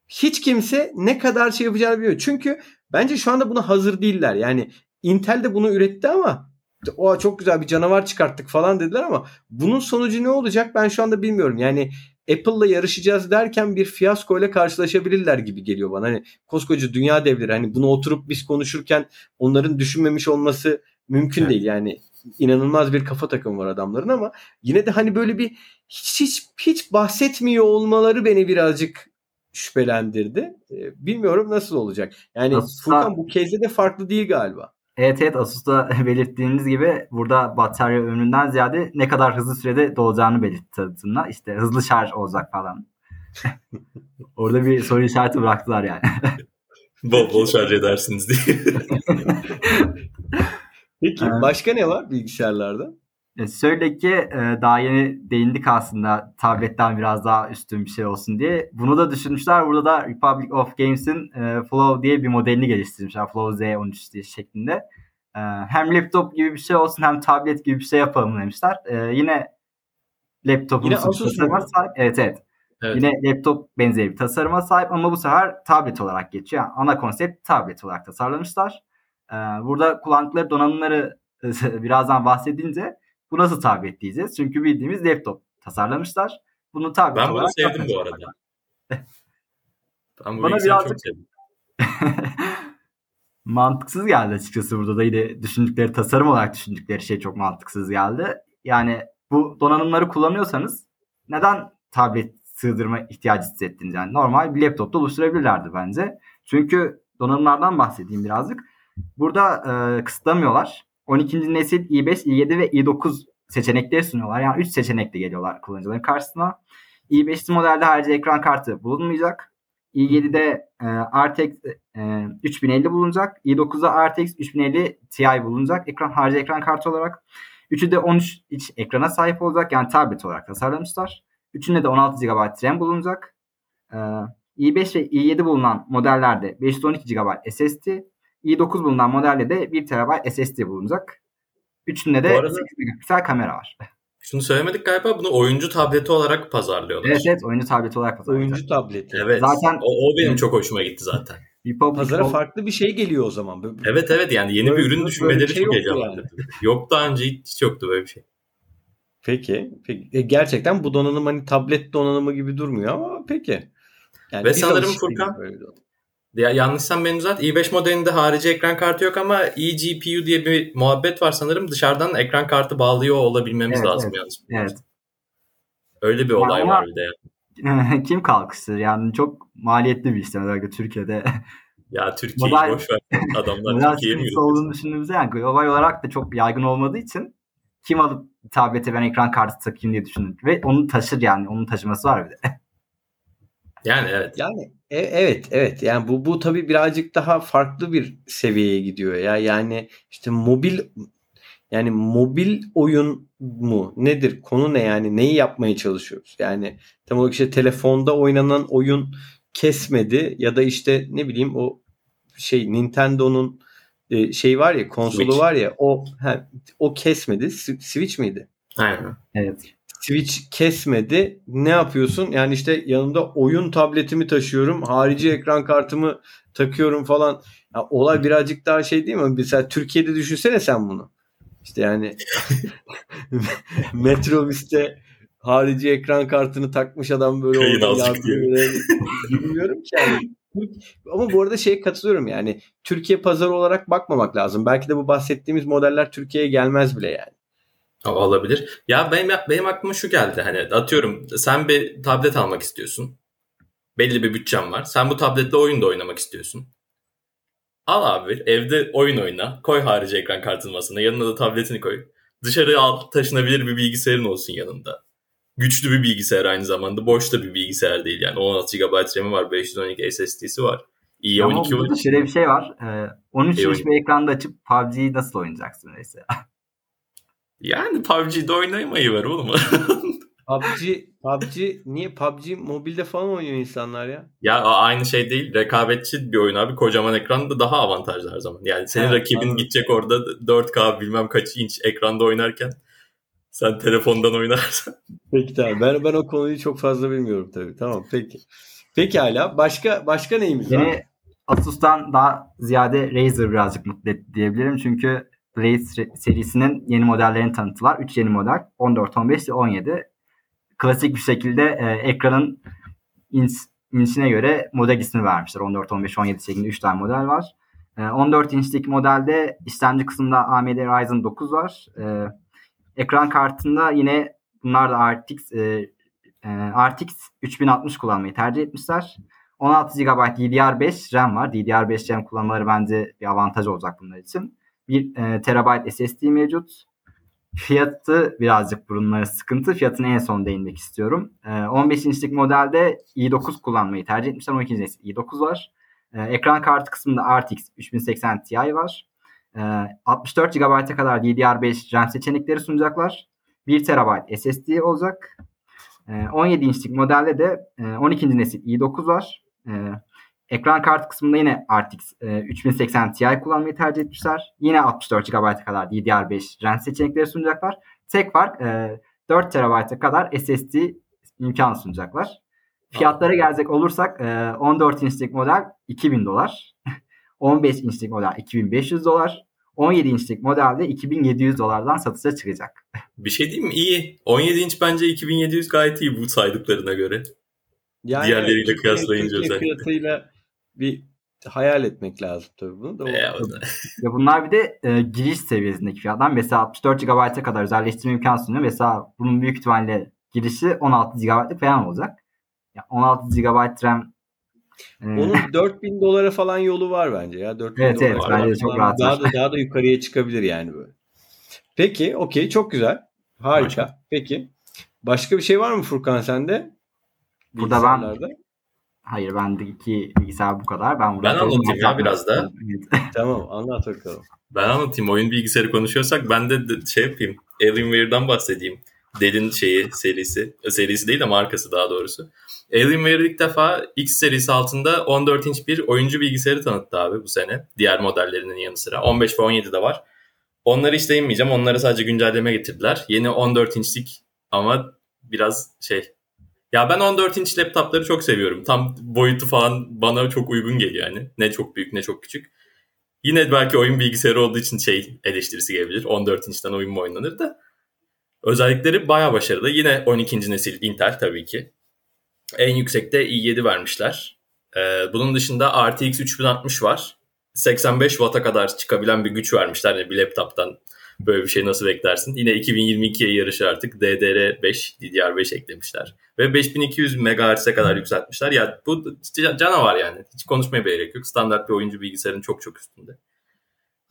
Hiç kimse ne kadar şey yapacağını bilmiyor. Çünkü bence şu anda buna hazır değiller. Yani Intel de bunu üretti ama o çok güzel bir canavar çıkarttık falan dediler ama bunun sonucu ne olacak ben şu anda bilmiyorum. Yani Apple'la yarışacağız derken bir fiyasko ile karşılaşabilirler gibi geliyor bana. Hani koskoca dünya devleri hani bunu oturup biz konuşurken onların düşünmemiş olması mümkün evet. değil. Yani inanılmaz bir kafa takımı var adamların ama yine de hani böyle bir hiç hiç, hiç bahsetmiyor olmaları beni birazcık şüphelendirdi. Ee, bilmiyorum nasıl olacak. Yani. Furkan bu kezde de farklı değil galiba. Evet evet Asus'ta [LAUGHS] belirttiğiniz gibi burada batarya ömründen ziyade ne kadar hızlı sürede dolacağını belirtti tanıtımda. İşte hızlı şarj olacak falan. [LAUGHS] Orada bir soru işareti bıraktılar yani. [LAUGHS] bol bol şarj edersiniz diye. Peki başka ne var bilgisayarlarda? E, söyle ki e, daha yeni değindik aslında tabletten biraz daha üstün bir şey olsun diye. Bunu da düşünmüşler. Burada da Republic of Games'in e, Flow diye bir modelini geliştirmişler. Flow Z13 diye şeklinde. Hem laptop gibi bir şey olsun hem tablet gibi bir şey yapalım demişler. Yine laptopun Yine tasarıma sahip. Evet evet. Evet. Yine laptop benzeri bir tasarıma sahip ama bu sefer tablet olarak geçiyor. Yani ana konsept tablet olarak tasarlamışlar. Burada kullandıkları donanımları [LAUGHS] birazdan bahsedince bu nasıl tablet diyeceğiz? Çünkü bildiğimiz laptop tasarlamışlar. Bunu tablet ben olarak... Bunu sevdim bu arada. [LAUGHS] ben bu Bana birazcık... çok sevdim. [LAUGHS] mantıksız geldi açıkçası burada da yine düşündükleri tasarım olarak düşündükleri şey çok mantıksız geldi. Yani bu donanımları kullanıyorsanız neden tablet sığdırma ihtiyacı hissettiniz? Yani normal bir laptopta oluşturabilirlerdi bence. Çünkü donanımlardan bahsedeyim birazcık. Burada e, kısıtlamıyorlar. 12. nesil i5, i7 ve i9 seçenekleri sunuyorlar. Yani 3 seçenekle geliyorlar kullanıcıların karşısına. i5 modelde harici ekran kartı bulunmayacak. i7'de e, RTX e, 3050 bulunacak. i9'da RTX 3050 Ti bulunacak. Ekran harici ekran kartı olarak. Üçü de 13 iç ekrana sahip olacak. Yani tablet olarak tasarlamışlar. Üçünde de 16 GB RAM bulunacak. E, i5 ve i7 bulunan modellerde 512 GB SSD, i9 bulunan modelde de 1 TB SSD bulunacak. Üçünde de arada, 8 megapiksel kamera var. Şunu söylemedik galiba bunu oyuncu tableti olarak pazarlıyorlar. Evet evet oyuncu tableti olarak pazarlıyorlar. Oyuncu tableti. Evet. Zaten o, o benim çok hoşuma gitti zaten. [LAUGHS] Pazara farklı bir şey geliyor o zaman. Evet evet yani yeni böyle, bir ürün düşünmeleri şey çok heyecanlandırdı. Yani. Yok daha önce hiç yoktu böyle bir şey. Peki. peki. E, gerçekten bu donanım hani tablet donanımı gibi durmuyor ama peki. Yani Ve sanırım Furkan ya, yanlışsam beni düzelt. i5 modelinde harici ekran kartı yok ama eGPU diye bir muhabbet var sanırım. Dışarıdan ekran kartı bağlıyor olabilmemiz evet, lazım evet, yalnız. Evet. Öyle bir olay ama, var bir de. Yani. [LAUGHS] Kim kalkıştır? Yani çok maliyetli bir işlem özellikle Türkiye'de. Ya Türkiye'yi model, boş ver. Adamlar [LAUGHS] Türkiye'ye mi olduğunu düşündüğümüzde yani global olarak da çok yaygın olmadığı için kim alıp tablete ben ekran kartı takayım diye düşündüm. Ve onu taşır yani. Onun taşıması var bir de. Yani evet. Yani e, evet evet yani bu bu tabii birazcık daha farklı bir seviyeye gidiyor ya. Yani işte mobil Yani mobil oyun mu? Nedir? Konu ne yani? Neyi yapmaya çalışıyoruz? Yani tam olarak işte telefonda oynanan oyun kesmedi ya da işte ne bileyim o şey Nintendo'nun e, şey var ya konsolu Switch. var ya o he, o kesmedi. Switch miydi? Aynen. Evet. Switch kesmedi. Ne yapıyorsun? Yani işte yanımda oyun tabletimi taşıyorum. Harici ekran kartımı takıyorum falan. Ya olay birazcık daha şey değil mi? Mesela Türkiye'de düşünsene sen bunu. İşte yani [LAUGHS] metrobüste harici ekran kartını takmış adam böyle orada bilmiyorum ki yani. Ama bu arada şey katılıyorum yani Türkiye pazarı olarak bakmamak lazım. Belki de bu bahsettiğimiz modeller Türkiye'ye gelmez bile yani. Olabilir. Ya benim benim aklıma şu geldi hani atıyorum sen bir tablet almak istiyorsun. Belli bir bütçem var. Sen bu tabletle oyun da oynamak istiyorsun. Al abi evde oyun oyna. Koy harici ekran kartın masasına. Yanına da tabletini koy. Dışarı al taşınabilir bir bilgisayarın olsun yanında. Güçlü bir bilgisayar aynı zamanda. Boş da bir bilgisayar değil yani. 16 GB RAM'i var. 512 SSD'si var. İyi Ama 12 burada şöyle bir şey var. Ee, 13 inç bir ekranda açıp PUBG'yi nasıl oynayacaksın mesela? [LAUGHS] Yani PUBG'de oynamayı var oğlum. [LAUGHS] PUBG, PUBG niye PUBG mobilde falan oynuyor insanlar ya? Ya aynı şey değil. Rekabetçi bir oyun abi. Kocaman ekran da daha avantajlı her zaman. Yani senin evet, rakibin anladım. gidecek orada 4K bilmem kaç inç ekranda oynarken sen telefondan oynarsan. Peki tamam. Ben, ben o konuyu çok fazla bilmiyorum tabii. Tamam peki. Peki hala başka başka neyimiz Yine var? Asus'tan daha ziyade Razer birazcık mutlu etti diyebilirim. Çünkü Blaze serisinin yeni modellerini tanıttılar. 3 yeni model 14, 15 ve 17. Klasik bir şekilde e, ekranın ins, insine göre model ismi vermişler. 14, 15, 17 şeklinde 3 tane model var. E, 14 inçlik modelde işlemci kısmında AMD Ryzen 9 var. E, ekran kartında yine bunlar da RTX, e, e, RTX 3060 kullanmayı tercih etmişler. 16 GB DDR5 RAM var. DDR5 RAM kullanmaları bence bir avantaj olacak bunlar için. 1 e, terabayt SSD mevcut. Fiyatı birazcık bunlara sıkıntı. Fiyatına en son değinmek istiyorum. E, 15 inçlik modelde i9 kullanmayı tercih etmişler. 12 nesil i9 var. E, ekran kartı kısmında RTX 3080 Ti var. E, 64 GB'a kadar DDR5 RAM seçenekleri sunacaklar. 1 TB SSD olacak. E, 17 inçlik modelde de e, 12. nesil i9 var. E, Ekran kartı kısmında yine RTX e, 3080 Ti kullanmayı tercih etmişler. Yine 64 GB'a kadar DDR5 RAM seçenekleri sunacaklar. Tek fark e, 4 TB'a kadar SSD imkanı sunacaklar. Fiyatlara gelecek olursak e, 14 inçlik model 2000 dolar. [LAUGHS] 15 inçlik model 2500 dolar. 17 inçlik modelde 2700 dolardan satışa çıkacak. [LAUGHS] Bir şey diyeyim mi? İyi. 17 inç bence 2700 gayet iyi bu saydıklarına göre. Yani Diğerleriyle kıyaslayınca özellikle. fiyatıyla bir hayal etmek lazım tabii bunu da. [LAUGHS] ya bunlar bir de e, giriş seviyesindeki fiyatlar. Mesela 64 GB'a kadar özelleştirme imkanı sunuyor. Mesela bunun büyük ihtimalle girişi 16 GB'lık falan olacak. Ya 16 GB RAM e, onun [LAUGHS] 4000 dolara falan yolu var bence ya. 4000 evet evet bence çok rahat. Daha da, daha da yukarıya çıkabilir yani böyle. Peki okey çok güzel. Harika. Peki. Başka bir şey var mı Furkan sende? Burada ben Hayır bendeki bilgisayar bu kadar. Ben, ben anlatayım ya biraz da. [LAUGHS] tamam anlat bakalım. Ben anlatayım. Oyun bilgisayarı konuşuyorsak ben de şey yapayım. Alienware'dan bahsedeyim. Dell'in şeyi serisi. Serisi değil de markası daha doğrusu. Alienware ilk defa X serisi altında 14 inç bir oyuncu bilgisayarı tanıttı abi bu sene. Diğer modellerinin yanı sıra. 15 ve 17 de var. Onları hiç değinmeyeceğim. Onları sadece güncelleme getirdiler. Yeni 14 inçlik ama biraz şey ya ben 14 inç laptopları çok seviyorum. Tam boyutu falan bana çok uygun geliyor yani. Ne çok büyük ne çok küçük. Yine belki oyun bilgisayarı olduğu için şey eleştirisi gelebilir. 14 inçten oyun mu oynanır da. Özellikleri baya başarılı. Yine 12. nesil Intel tabii ki. En yüksekte i7 vermişler. Ee, bunun dışında RTX 3060 var. 85 Watt'a kadar çıkabilen bir güç vermişler. Yani bir laptoptan Böyle bir şey nasıl beklersin? Yine 2022'ye yarışır artık. DDR5, DDR5 eklemişler. Ve 5200 MHz'e kadar yükseltmişler. Ya bu canavar yani. Hiç konuşmaya gerek yok. Standart bir oyuncu bilgisayarın çok çok üstünde.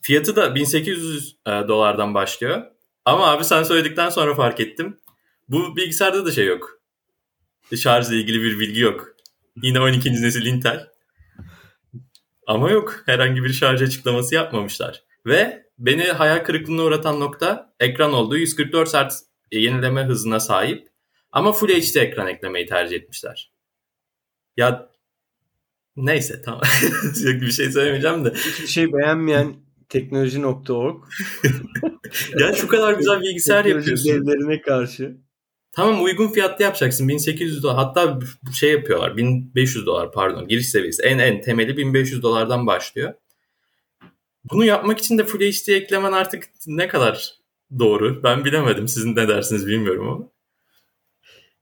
Fiyatı da 1800 e, dolardan başlıyor. Ama abi sen söyledikten sonra fark ettim. Bu bilgisayarda da şey yok. Şarjla ilgili bir bilgi yok. Yine 12. nesil Intel. Ama yok. Herhangi bir şarj açıklaması yapmamışlar. Ve beni hayal kırıklığına uğratan nokta ekran olduğu 144 Hz yenileme hızına sahip ama Full HD ekran eklemeyi tercih etmişler. Ya neyse tamam. [LAUGHS] bir şey söylemeyeceğim de. Hiçbir şey beğenmeyen teknoloji.org [LAUGHS] ya şu kadar güzel bilgisayar yapıyorsun. devlerine karşı. Tamam uygun fiyatlı yapacaksın. 1800 dolar hatta şey yapıyorlar 1500 dolar pardon giriş seviyesi. En en temeli 1500 dolardan başlıyor. Bunu yapmak için de Full HD eklemen artık ne kadar doğru? Ben bilemedim. Sizin ne dersiniz bilmiyorum ama.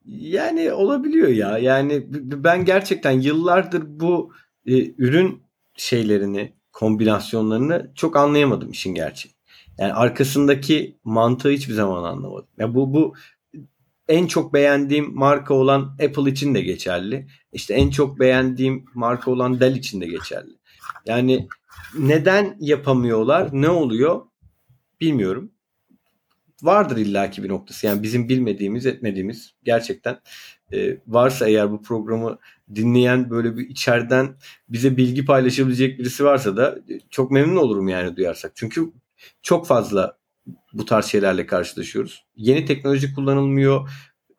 Yani olabiliyor ya. Yani ben gerçekten yıllardır bu e, ürün şeylerini, kombinasyonlarını çok anlayamadım işin gerçeği. Yani arkasındaki mantığı hiçbir zaman anlamadım. Ya bu bu en çok beğendiğim marka olan Apple için de geçerli. İşte en çok beğendiğim marka olan Dell için de geçerli. Yani neden yapamıyorlar? Ne oluyor? Bilmiyorum. Vardır illaki bir noktası. Yani bizim bilmediğimiz, etmediğimiz gerçekten e, varsa eğer bu programı dinleyen böyle bir içeriden bize bilgi paylaşabilecek birisi varsa da çok memnun olurum yani duyarsak. Çünkü çok fazla bu tarz şeylerle karşılaşıyoruz. Yeni teknoloji kullanılmıyor.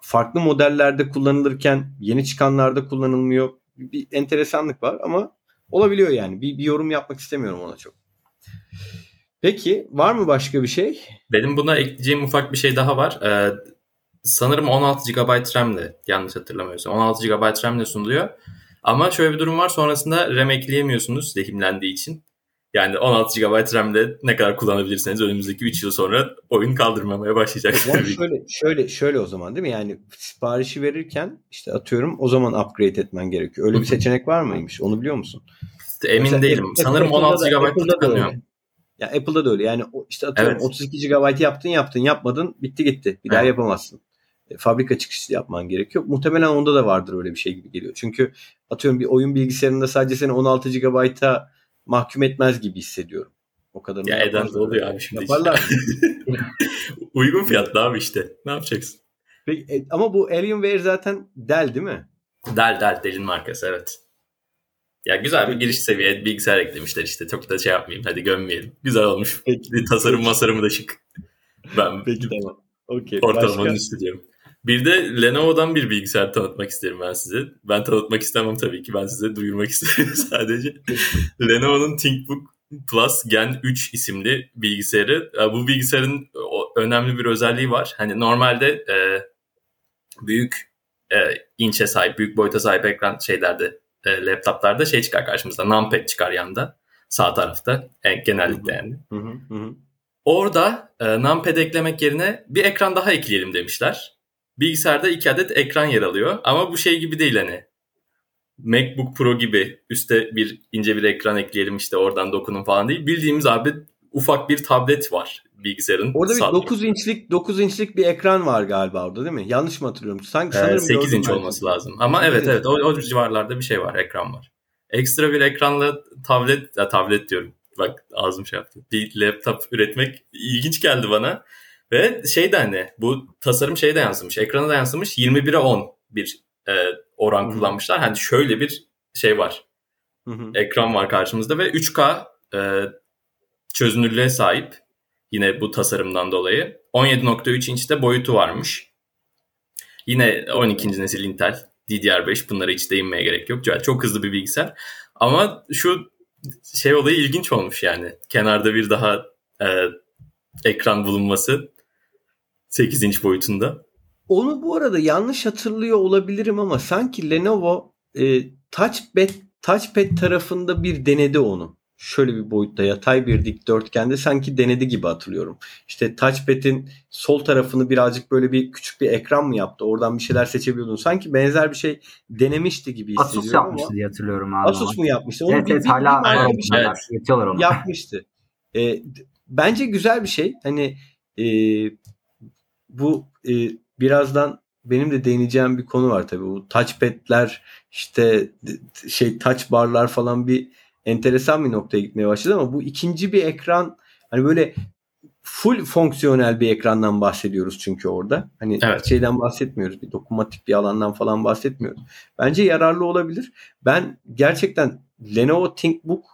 Farklı modellerde kullanılırken yeni çıkanlarda kullanılmıyor. Bir enteresanlık var ama olabiliyor yani. Bir, bir yorum yapmak istemiyorum ona çok. Peki var mı başka bir şey? Benim buna ekleyeceğim ufak bir şey daha var. Ee, sanırım 16 GB RAM'le yanlış hatırlamıyorsam 16 GB RAM'le sunuluyor. Ama şöyle bir durum var sonrasında RAM ekleyemiyorsunuz lehimlendiği için. Yani 16 GB RAM'de ne kadar kullanabilirseniz önümüzdeki 3 yıl sonra oyun kaldırmamaya başlayacak. Yani şöyle, şöyle, şöyle o zaman değil mi? Yani siparişi verirken işte atıyorum o zaman upgrade etmen gerekiyor. Öyle bir seçenek var mıymış? Onu biliyor musun? İşte emin Mesela değilim. Apple, Sanırım Apple'da 16 GB tıkanıyor. Ya Apple'da da öyle. Yani işte atıyorum evet. 32 GB yaptın yaptın yapmadın bitti gitti. Bir evet. daha yapamazsın. E, fabrika çıkışı yapman gerekiyor. Muhtemelen onda da vardır öyle bir şey gibi geliyor. Çünkü atıyorum bir oyun bilgisayarında sadece seni 16 GB'a mahkum etmez gibi hissediyorum. O kadar. Ya eden de oluyor abi şimdi. Yaparlar. [LAUGHS] Uygun fiyatlı abi işte. Ne yapacaksın? Peki, e, ama bu Alienware zaten Dell değil mi? Dell Dell Dell'in markası evet. Ya güzel bir giriş seviye bilgisayar eklemişler işte. Çok da şey yapmayayım. Hadi gömmeyelim. Güzel olmuş. Peki. Tasarım masarımı da şık. Ben Peki tamam. Okay. Ortalamanın üstü diyorum. Bir de Lenovo'dan bir bilgisayar tanıtmak isterim ben size. Ben tanıtmak istemem tabii ki. Ben size duyurmak [LAUGHS] isterim sadece. Lenovo'nun ThinkBook Plus Gen 3 isimli bilgisayarı. Bu bilgisayarın önemli bir özelliği var. Hani normalde e, büyük e, inçe sahip, büyük boyuta sahip ekran şeylerde, e, laptoplarda şey çıkar karşımızda. Numpad çıkar yanında. Sağ tarafta. En, genellikle yani. Hı hı hı. Orada e, numpad eklemek yerine bir ekran daha ekleyelim demişler. Bilgisayarda iki adet ekran yer alıyor. Ama bu şey gibi değil hani. MacBook Pro gibi üstte bir ince bir ekran ekleyelim işte oradan dokunun falan değil. Bildiğimiz abi ufak bir tablet var bilgisayarın. Orada bir 9 inçlik 9 inçlik bir ekran var galiba orada değil mi? Yanlış mı hatırlıyorum? Sanki sanırım 8 inç olması lazım. Ama evet evet o, o civarlarda bir şey var, ekran var. Ekstra bir ekranla tablet, ya tablet diyorum. Bak ağzım şey yaptı. Bir laptop üretmek ilginç geldi bana. Ve şey de hani bu tasarım şeyde yansımış. Ekrana da yansımış. 21'e 10 bir e, oran Hı-hı. kullanmışlar. Hani şöyle bir şey var. Hı-hı. Ekran var karşımızda ve 3K e, çözünürlüğe sahip. Yine bu tasarımdan dolayı. 17.3 inçte boyutu varmış. Yine 12. nesil Intel DDR5 bunlara hiç değinmeye gerek yok. Çok hızlı bir bilgisayar. Ama şu şey olayı ilginç olmuş yani. Kenarda bir daha e, ekran bulunması 8 inç boyutunda. Onu bu arada yanlış hatırlıyor olabilirim ama sanki Lenovo e, touchpad, touchpad tarafında bir denedi onu. Şöyle bir boyutta yatay bir dikdörtgende sanki denedi gibi hatırlıyorum. İşte touchpad'in sol tarafını birazcık böyle bir küçük bir ekran mı yaptı? Oradan bir şeyler seçebiliyordun. Sanki benzer bir şey denemişti gibi hissediyorum Asus yapmıştı ama. diye hatırlıyorum abi. Asus mu yapmıştı? Onu evet, bir, evet, bir, hala bir, bir şey evet. yapmıştı. E, bence güzel bir şey. Hani e, bu e, birazdan benim de değineceğim bir konu var tabii. Bu touchpad'ler işte şey touch barlar falan bir enteresan bir noktaya gitmeye başladı ama bu ikinci bir ekran hani böyle full fonksiyonel bir ekrandan bahsediyoruz çünkü orada. Hani evet. şeyden bahsetmiyoruz. Bir dokunmatik bir alandan falan bahsetmiyoruz. Bence yararlı olabilir. Ben gerçekten Lenovo ThinkBook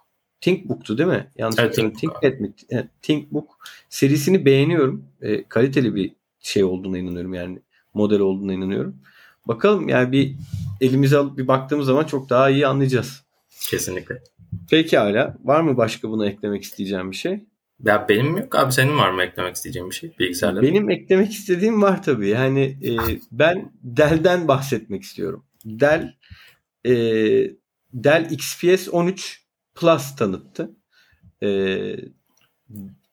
ThinkBook'tu değil mi? Yanlış evet, Think ThinkPad mi? ThinkBook serisini beğeniyorum. E, kaliteli bir şey olduğuna inanıyorum yani model olduğuna inanıyorum. Bakalım yani bir elimize alıp bir baktığımız zaman çok daha iyi anlayacağız. Kesinlikle. Peki hala var mı başka buna eklemek isteyeceğim bir şey? Ya benim yok abi senin var mı eklemek isteyeceğin bir şey bilgisayarda? Benim eklemek istediğim var tabii. Yani e, ben Dell'den bahsetmek istiyorum. Dell e, Dell XPS 13 Plus tanıttı. E,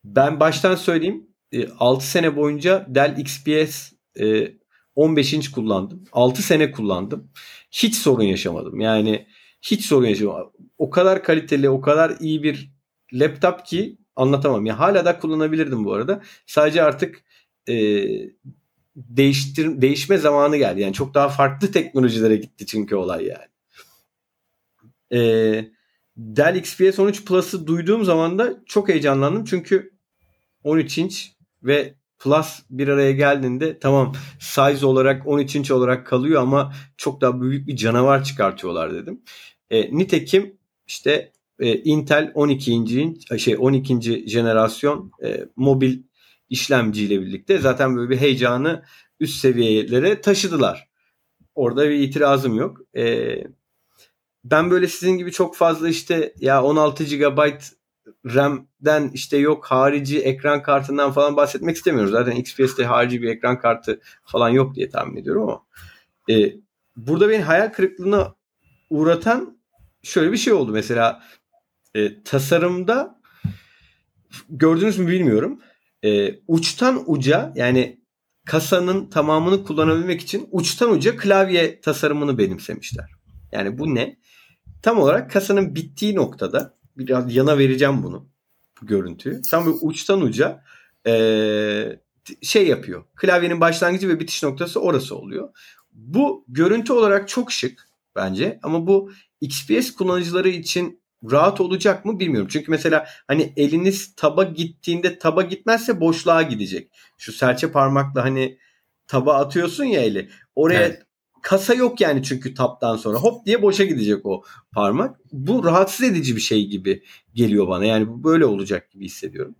ben baştan söyleyeyim. E, 6 sene boyunca Dell XPS e, 15 inç kullandım. 6 sene kullandım. Hiç sorun yaşamadım. Yani hiç sorun yaşamadım. O kadar kaliteli, o kadar iyi bir laptop ki anlatamam. Ya yani hala da kullanabilirdim bu arada. Sadece artık e, değiştir değişme zamanı geldi. Yani çok daha farklı teknolojilere gitti çünkü olay yani. E, Dell XPS 13 Plus'ı duyduğum zaman da çok heyecanlandım. Çünkü 13 inç ve Plus bir araya geldiğinde tamam size olarak 13 inç olarak kalıyor ama çok daha büyük bir canavar çıkartıyorlar dedim. E, nitekim işte e, Intel 12. şey 12. jenerasyon e, mobil işlemciyle birlikte zaten böyle bir heyecanı üst seviyelere taşıdılar. Orada bir itirazım yok. E, ben böyle sizin gibi çok fazla işte ya 16 GB RAM'den işte yok harici ekran kartından falan bahsetmek istemiyoruz. Zaten XPS'te harici bir ekran kartı falan yok diye tahmin ediyorum ama e, burada beni hayal kırıklığına uğratan şöyle bir şey oldu. Mesela e, tasarımda gördünüz mü bilmiyorum. E, uçtan uca yani kasanın tamamını kullanabilmek için uçtan uca klavye tasarımını benimsemişler. Yani bu ne? Tam olarak kasanın bittiği noktada biraz yana vereceğim bunu bu görüntüyü. Tam böyle uçtan uca e, şey yapıyor. Klavyenin başlangıcı ve bitiş noktası orası oluyor. Bu görüntü olarak çok şık bence ama bu XPS kullanıcıları için rahat olacak mı bilmiyorum. Çünkü mesela hani eliniz taba gittiğinde taba gitmezse boşluğa gidecek. Şu serçe parmakla hani taba atıyorsun ya eli. Oraya evet. Kasa yok yani çünkü taptan sonra hop diye boşa gidecek o parmak. Bu rahatsız edici bir şey gibi geliyor bana. Yani bu böyle olacak gibi hissediyorum.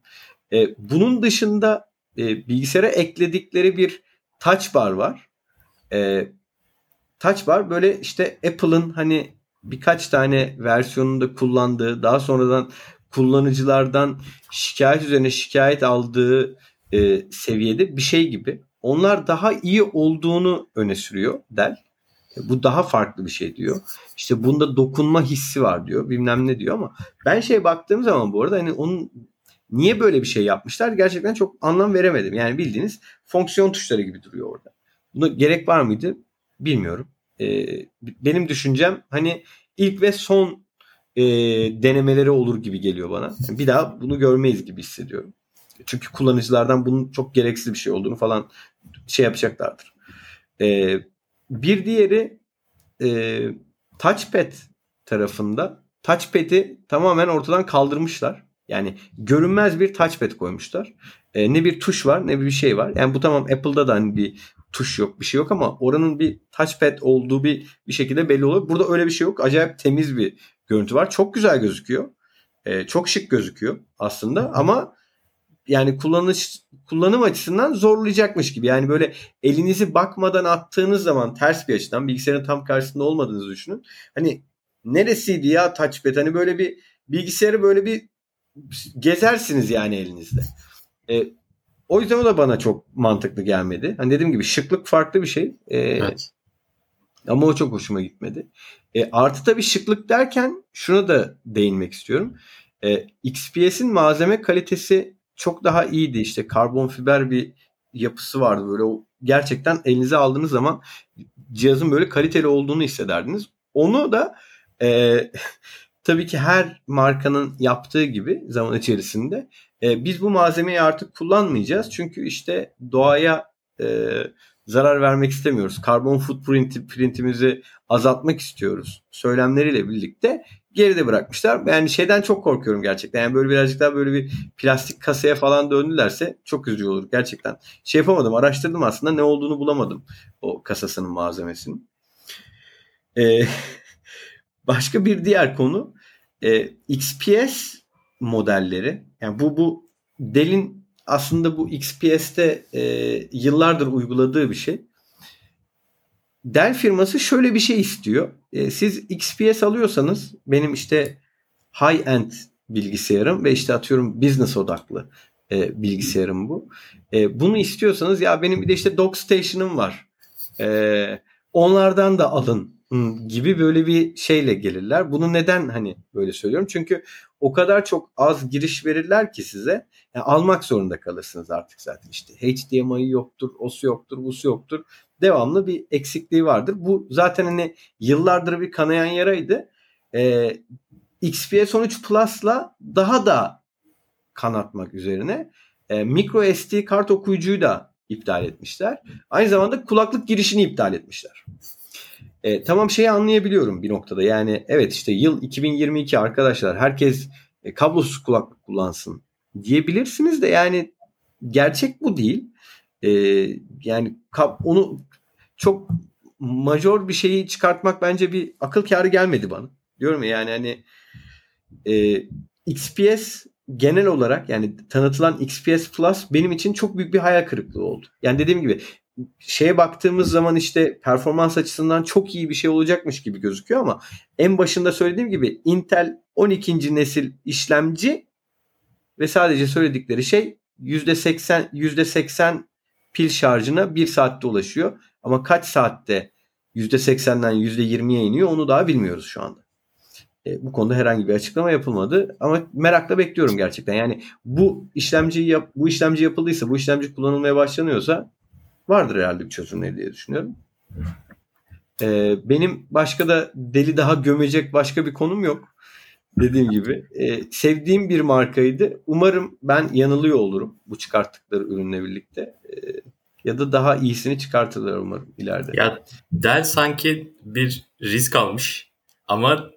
Ee, bunun dışında e, bilgisayara ekledikleri bir touch bar var. E, touch bar böyle işte Apple'ın hani birkaç tane versiyonunda kullandığı, daha sonradan kullanıcılardan şikayet üzerine şikayet aldığı e, seviyede bir şey gibi. Onlar daha iyi olduğunu öne sürüyor Dell. E, bu daha farklı bir şey diyor. İşte bunda dokunma hissi var diyor. Bilmem ne diyor ama ben şey baktığım zaman bu arada hani onun niye böyle bir şey yapmışlar gerçekten çok anlam veremedim. Yani bildiğiniz fonksiyon tuşları gibi duruyor orada. Buna gerek var mıydı bilmiyorum e, benim düşüncem hani ilk ve son e, denemeleri olur gibi geliyor bana. Yani bir daha bunu görmeyiz gibi hissediyorum. Çünkü kullanıcılardan bunun çok gereksiz bir şey olduğunu falan şey yapacaklardır. E, bir diğeri e, touchpad tarafında touchpad'i tamamen ortadan kaldırmışlar. Yani görünmez bir touchpad koymuşlar. E, ne bir tuş var ne bir şey var. Yani bu tamam Apple'da da hani bir tuş yok bir şey yok ama oranın bir touchpad olduğu bir bir şekilde belli oluyor. Burada öyle bir şey yok. Acayip temiz bir görüntü var. Çok güzel gözüküyor. Ee, çok şık gözüküyor aslında ama yani kullanış kullanım açısından zorlayacakmış gibi. Yani böyle elinizi bakmadan attığınız zaman ters bir açıdan bilgisayarın tam karşısında olmadığınızı düşünün. Hani neresiydi ya touchpad? Hani böyle bir bilgisayarı böyle bir gezersiniz yani elinizde. E, o yüzden o da bana çok mantıklı gelmedi. Hani dediğim gibi şıklık farklı bir şey. Ee, evet. Ama o çok hoşuma gitmedi. E, artı tabii şıklık derken şuna da değinmek istiyorum. E, XPS'in malzeme kalitesi çok daha iyiydi. İşte karbon fiber bir yapısı vardı böyle. O gerçekten elinize aldığınız zaman cihazın böyle kaliteli olduğunu hissederdiniz. Onu da e, [LAUGHS] tabii ki her markanın yaptığı gibi zaman içerisinde e, biz bu malzemeyi artık kullanmayacağız. Çünkü işte doğaya e, zarar vermek istemiyoruz. Karbon footprintimizi azaltmak istiyoruz. Söylemleriyle birlikte geride bırakmışlar. Yani şeyden çok korkuyorum gerçekten. Yani böyle birazcık daha böyle bir plastik kasaya falan döndülerse çok üzücü olur gerçekten. Şey yapamadım, araştırdım aslında ne olduğunu bulamadım o kasasının malzemesinin. Ee, [LAUGHS] başka bir diğer konu e, XPS modelleri yani bu bu Dell'in aslında bu XPS'te e, yıllardır uyguladığı bir şey. Dell firması şöyle bir şey istiyor. E, siz XPS alıyorsanız benim işte high end bilgisayarım ve işte atıyorum business odaklı e, bilgisayarım bu. E, bunu istiyorsanız ya benim bir de işte dock station'ım var. E, onlardan da alın gibi böyle bir şeyle gelirler. Bunu neden hani böyle söylüyorum? Çünkü o kadar çok az giriş verirler ki size. Yani almak zorunda kalırsınız artık zaten işte. HDMI yoktur, osu yoktur, busu yoktur. Devamlı bir eksikliği vardır. Bu zaten hani yıllardır bir kanayan yaraydı. Ee, XPS 13 Plus'la daha da kanatmak üzerine e, micro SD kart okuyucuyu da iptal etmişler. Aynı zamanda kulaklık girişini iptal etmişler. E, tamam şeyi anlayabiliyorum bir noktada. Yani evet işte yıl 2022 arkadaşlar herkes e, kablosuz kulaklık kullansın diyebilirsiniz de yani gerçek bu değil. E, yani onu çok major bir şeyi çıkartmak bence bir akıl kârı gelmedi bana. Diyorum ya yani hani e, XPS genel olarak yani tanıtılan XPS Plus benim için çok büyük bir hayal kırıklığı oldu. Yani dediğim gibi şeye baktığımız zaman işte performans açısından çok iyi bir şey olacakmış gibi gözüküyor ama en başında söylediğim gibi Intel 12. nesil işlemci ve sadece söyledikleri şey %80 %80 pil şarjına 1 saatte ulaşıyor. Ama kaç saatte %80'den %20'ye iniyor onu daha bilmiyoruz şu anda. E, bu konuda herhangi bir açıklama yapılmadı ama merakla bekliyorum gerçekten. Yani bu işlemci yap, bu işlemci yapıldıysa, bu işlemci kullanılmaya başlanıyorsa vardır herhalde bir çözümleri diye düşünüyorum. Ee, benim başka da deli daha gömecek başka bir konum yok. Dediğim gibi. Ee, sevdiğim bir markaydı. Umarım ben yanılıyor olurum bu çıkarttıkları ürünle birlikte. Ee, ya da daha iyisini çıkartırlar umarım ileride. Ya Dell sanki bir risk almış ama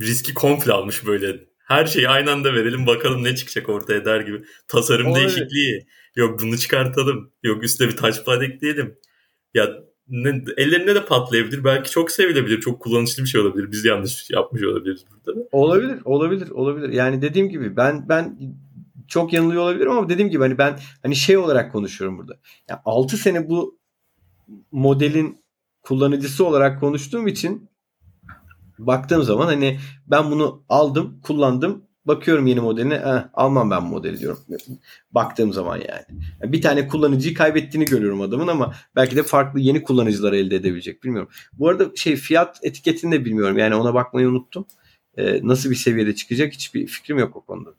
riski komple almış böyle. Her şeyi aynı anda verelim bakalım ne çıkacak ortaya der gibi. Tasarım Olabilir. değişikliği. Yok bunu çıkartalım. Yok üstüne bir touchpad ekleyelim. Ya ne, ellerinde de patlayabilir. Belki çok sevilebilir. Çok kullanışlı bir şey olabilir. Biz yanlış yapmış olabiliriz burada da. Olabilir. Olabilir. Olabilir. Yani dediğim gibi ben ben çok yanılıyor olabilirim ama dediğim gibi hani ben hani şey olarak konuşuyorum burada. Yani 6 sene bu modelin kullanıcısı olarak konuştuğum için baktığım zaman hani ben bunu aldım, kullandım Bakıyorum yeni modeline eh, almam ben modeli diyorum. Baktığım zaman yani. Bir tane kullanıcıyı kaybettiğini görüyorum adamın ama belki de farklı yeni kullanıcılar elde edebilecek bilmiyorum. Bu arada şey fiyat etiketini de bilmiyorum yani ona bakmayı unuttum. Ee, nasıl bir seviyede çıkacak hiçbir fikrim yok o konuda.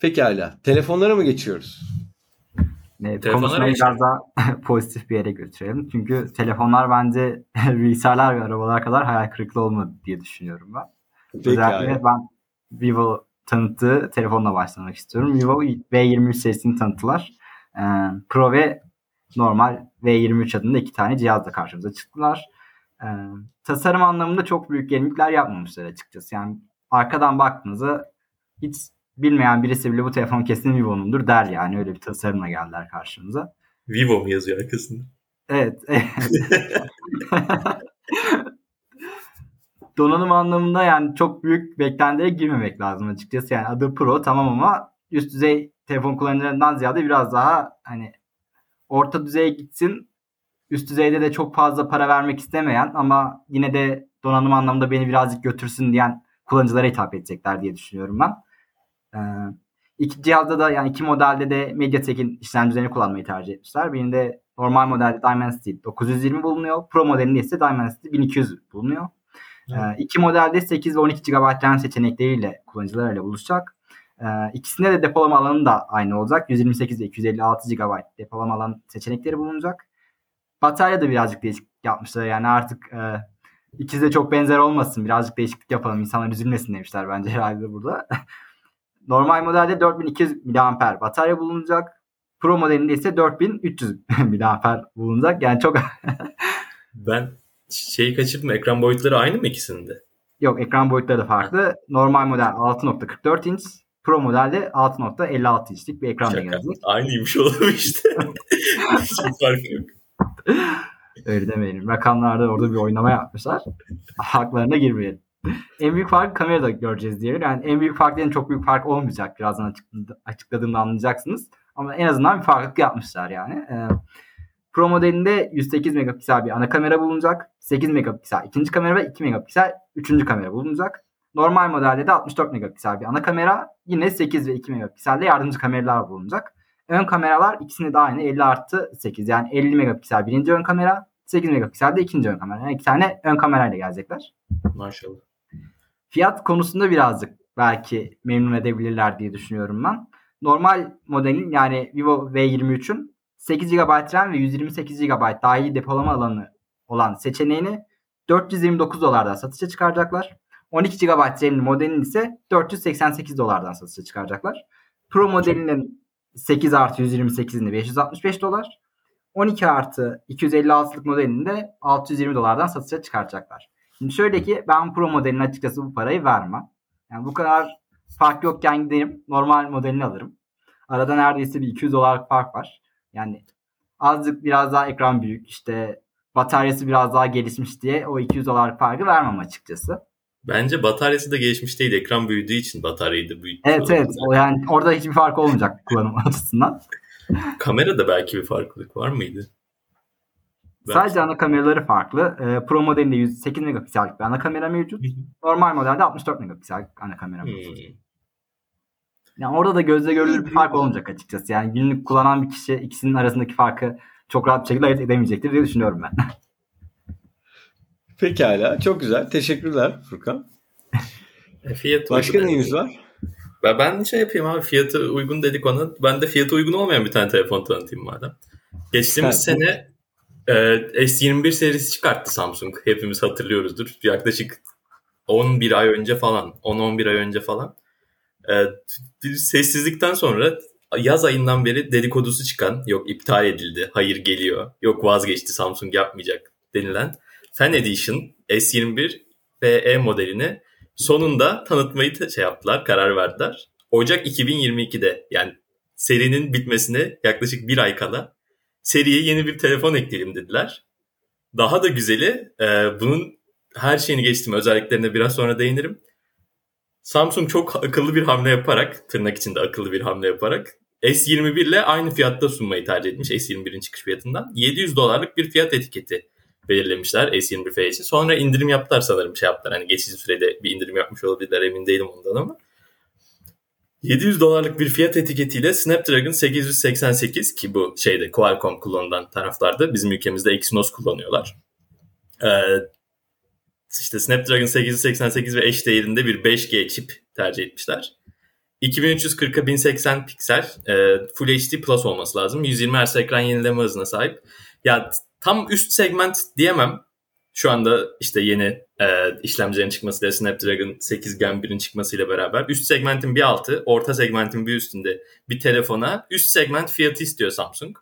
Pekala. Telefonlara mı geçiyoruz? Evet, konuşmayı biraz daha [LAUGHS] pozitif bir yere götürelim. Çünkü telefonlar bence [LAUGHS] bilgisayarlar ve arabalar kadar hayal kırıklığı olmadı diye düşünüyorum ben. Peki Özellikle ben Vivo tanıttığı telefonla başlamak istiyorum. Vivo V23 serisini tanıttılar. Ee, Pro ve normal V23 adında iki tane cihazla karşımıza çıktılar. Ee, tasarım anlamında çok büyük yenilikler yapmamışlar açıkçası. Yani arkadan baktığınızda hiç bilmeyen birisi bile bu telefon kesin Vivo'nundur der yani. Öyle bir tasarımla geldiler karşımıza. Vivo mu yazıyor arkasında? Evet. [LAUGHS] donanım anlamında yani çok büyük beklentilere girmemek lazım açıkçası. Yani adı Pro tamam ama üst düzey telefon kullanıcılarından ziyade biraz daha hani orta düzeye gitsin. Üst düzeyde de çok fazla para vermek istemeyen ama yine de donanım anlamında beni birazcık götürsün diyen kullanıcılara hitap edecekler diye düşünüyorum ben. Ee, iki cihazda da yani iki modelde de MediaTek'in işlemcilerini kullanmayı tercih etmişler. Birinde normal modelde Dimensity 920 bulunuyor. Pro modelinde ise Dimensity 1200 bulunuyor. Evet. E, iki modelde 8 ve 12 GB RAM seçenekleriyle kullanıcılarla buluşacak. E, ikisinde de depolama alanı da aynı olacak. 128 ve 256 GB depolama alan seçenekleri bulunacak. Batarya da birazcık değişik yapmışlar. Yani artık e, ikisi de çok benzer olmasın. Birazcık değişiklik yapalım. İnsanlar üzülmesin demişler bence herhalde burada. [LAUGHS] Normal modelde 4200 mAh batarya bulunacak. Pro modelinde ise 4300 [LAUGHS] mAh bulunacak. Yani çok [LAUGHS] ben şeyi kaçırdım. Ekran boyutları aynı mı ikisinde? Yok ekran boyutları da farklı. Normal model 6.44 inç. Pro modelde 6.56 inçlik bir ekran gelecek. Aynıymış oğlum işte. [LAUGHS] Hiçbir fark yok. Öyle demeyelim. Rakamlarda orada bir oynama yapmışlar. Haklarına girmeyelim. En büyük fark kamerada göreceğiz diye. Yani en büyük fark çok büyük fark olmayacak. Birazdan açıkladığımda anlayacaksınız. Ama en azından bir farklılık yapmışlar yani. Ee, Pro modelinde 108 megapiksel bir ana kamera bulunacak. 8 megapiksel ikinci kamera ve 2 megapiksel üçüncü kamera bulunacak. Normal modelde de 64 megapiksel bir ana kamera. Yine 8 ve 2 megapikselde yardımcı kameralar bulunacak. Ön kameralar ikisini de aynı 50 artı 8 yani 50 megapiksel birinci ön kamera 8 megapiksel de ikinci ön kamera. Yani iki tane ön kamerayla gelecekler. Maşallah. Fiyat konusunda birazcık belki memnun edebilirler diye düşünüyorum ben. Normal modelin yani Vivo V23'ün 8 GB RAM ve 128 GB dahili depolama alanı olan seçeneğini 429 dolardan satışa çıkaracaklar. 12 GB RAM'li modelin ise 488 dolardan satışa çıkaracaklar. Pro modelinin 8 artı 128'inde 565 dolar. 12 artı 256'lık modelini de 620 dolardan satışa çıkaracaklar. Şimdi şöyle ki ben Pro modelin açıkçası bu parayı vermem. Yani bu kadar fark yokken giderim normal modelini alırım. Arada neredeyse bir 200 dolarlık fark var. Yani azıcık biraz daha ekran büyük işte bataryası biraz daha gelişmiş diye o 200 dolarlık farkı vermem açıkçası. Bence bataryası da gelişmiş değil. Ekran büyüdüğü için bataryayı da büyüttü. Evet evet. O yani orada hiçbir fark olmayacak kullanım açısından. Kamerada belki bir farklılık var mıydı? Sadece ana kameraları farklı. E, Pro modelinde 108 megapiksellik bir ana kamera mevcut. Normal modelde 64 megapiksellik ana kamera mevcut. Hmm. Yani orada da gözle görülür bir fark olmayacak açıkçası. Yani günlük kullanan bir kişi ikisinin arasındaki farkı çok rahat bir şekilde ayırt edemeyecektir diye düşünüyorum ben. [LAUGHS] Pekala. Çok güzel. Teşekkürler Furkan. E, fiyat Başka neyimiz var? Ben, ben şey yapayım abi fiyatı uygun dedik ona. Ben de fiyatı uygun olmayan bir tane telefon tanıtayım madem. Geçtiğimiz evet. sene e, S21 serisi çıkarttı Samsung. Hepimiz hatırlıyoruzdur. Yaklaşık 11 ay önce falan. 10-11 ay önce falan. E, sessizlikten sonra yaz ayından beri dedikodusu çıkan yok iptal edildi, hayır geliyor, yok vazgeçti Samsung yapmayacak denilen Fan Edition S21 FE modelini sonunda tanıtmayı şey yaptılar, karar verdiler. Ocak 2022'de yani serinin bitmesine yaklaşık bir ay kala seriye yeni bir telefon ekleyelim dediler. Daha da güzeli e, bunun her şeyini geçtim özelliklerine biraz sonra değinirim. Samsung çok akıllı bir hamle yaparak, tırnak içinde akıllı bir hamle yaparak S21 ile aynı fiyatta sunmayı tercih etmiş S21'in çıkış fiyatından. 700 dolarlık bir fiyat etiketi belirlemişler S21F için. Sonra indirim yaptılar sanırım şey yaptılar. Hani geçici sürede bir indirim yapmış olabilirler emin değilim ondan ama. 700 dolarlık bir fiyat etiketiyle Snapdragon 888 ki bu şeyde Qualcomm kullanılan taraflarda bizim ülkemizde Exynos kullanıyorlar. Ee, işte Snapdragon 888 ve eş değerinde bir 5G çip tercih etmişler. 2340'a 1080 piksel e, Full HD Plus olması lazım. 120 Hz ekran yenileme hızına sahip. Ya tam üst segment diyemem. Şu anda işte yeni e, işlemcilerin çıkmasıyla Snapdragon 8 Gen 1'in çıkmasıyla beraber üst segmentin bir altı, orta segmentin bir üstünde bir telefona üst segment fiyatı istiyor Samsung.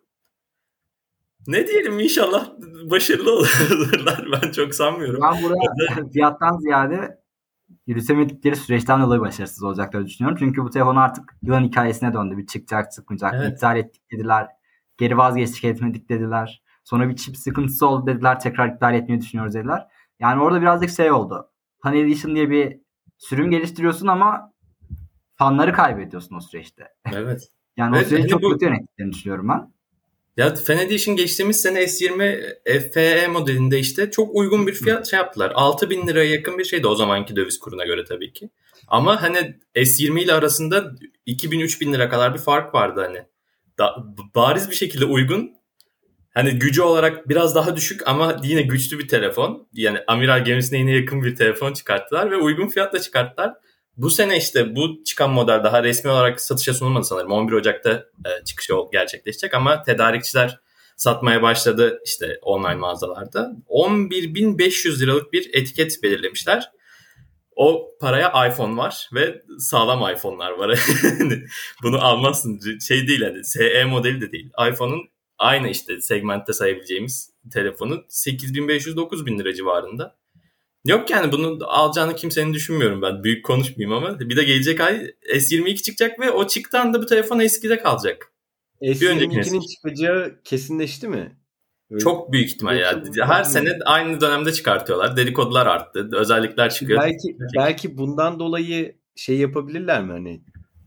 Ne diyelim inşallah başarılı [LAUGHS] olurlar. Ben çok sanmıyorum. Ben burada fiyattan ziyade yürütemedikleri süreçten dolayı başarısız olacaklarını düşünüyorum. Çünkü bu telefon artık yılan hikayesine döndü. Bir çıkacak çıkmayacak. Evet. İptal ettik dediler. Geri vazgeçtik etmedik dediler. Sonra bir çip sıkıntısı oldu dediler. Tekrar iptal etmeyi düşünüyoruz dediler. Yani orada birazcık şey oldu. Fan Edition diye bir sürüm geliştiriyorsun ama fanları kaybediyorsun o süreçte. Evet. [LAUGHS] yani evet, o süreci çok bu... kötü yönettiklerini düşünüyorum ben. Ya Fan Edition geçtiğimiz sene S20 FE modelinde işte çok uygun bir fiyat şey yaptılar. 6000 liraya yakın bir şeydi o zamanki döviz kuruna göre tabii ki. Ama hani S20 ile arasında 2000-3000 lira kadar bir fark vardı hani. Da, bariz bir şekilde uygun. Hani gücü olarak biraz daha düşük ama yine güçlü bir telefon. Yani amiral gemisine yine yakın bir telefon çıkarttılar ve uygun fiyatla çıkarttılar. Bu sene işte bu çıkan model daha resmi olarak satışa sunulmadı sanırım. 11 Ocak'ta e, çıkışı gerçekleşecek ama tedarikçiler satmaya başladı işte online mağazalarda. 11.500 liralık bir etiket belirlemişler. O paraya iPhone var ve sağlam iPhone'lar var. [LAUGHS] Bunu almazsın. Şey değil hani SE modeli de değil. iPhone'un aynı işte segmentte sayabileceğimiz telefonun 8500-9000 lira civarında. Yok yani bunu alacağını kimsenin düşünmüyorum ben. Büyük konuşmayayım ama. Bir de gelecek ay S22 çıkacak ve o çıktığı anda bu telefon eskide kalacak. S22'nin çıkacağı kesinleşti mi? Öyle. Çok büyük ihtimal ya. Her sene aynı dönemde çıkartıyorlar. Dedikodular arttı. Özellikler çıkıyor. Belki belki bundan dolayı şey yapabilirler mi hani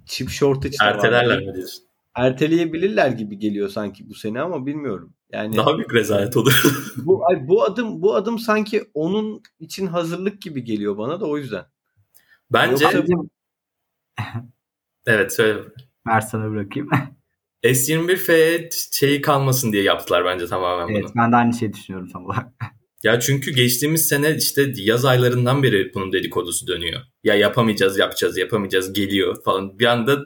chip shortage Ertelerler mi diyorsun? Erteleyebilirler gibi geliyor sanki bu sene ama bilmiyorum. Yani daha büyük rezalet olur. bu bu adım bu adım sanki onun için hazırlık gibi geliyor bana da o yüzden. Bence [LAUGHS] Evet söyle. Ver sana bırakayım. [LAUGHS] S21F şeyi kalmasın diye yaptılar bence tamamen evet, bunu. Ben de aynı şeyi düşünüyorum tam olarak. Ya çünkü geçtiğimiz sene işte yaz aylarından beri bunun dedikodusu dönüyor. Ya yapamayacağız, yapacağız, yapamayacağız, geliyor falan. Bir anda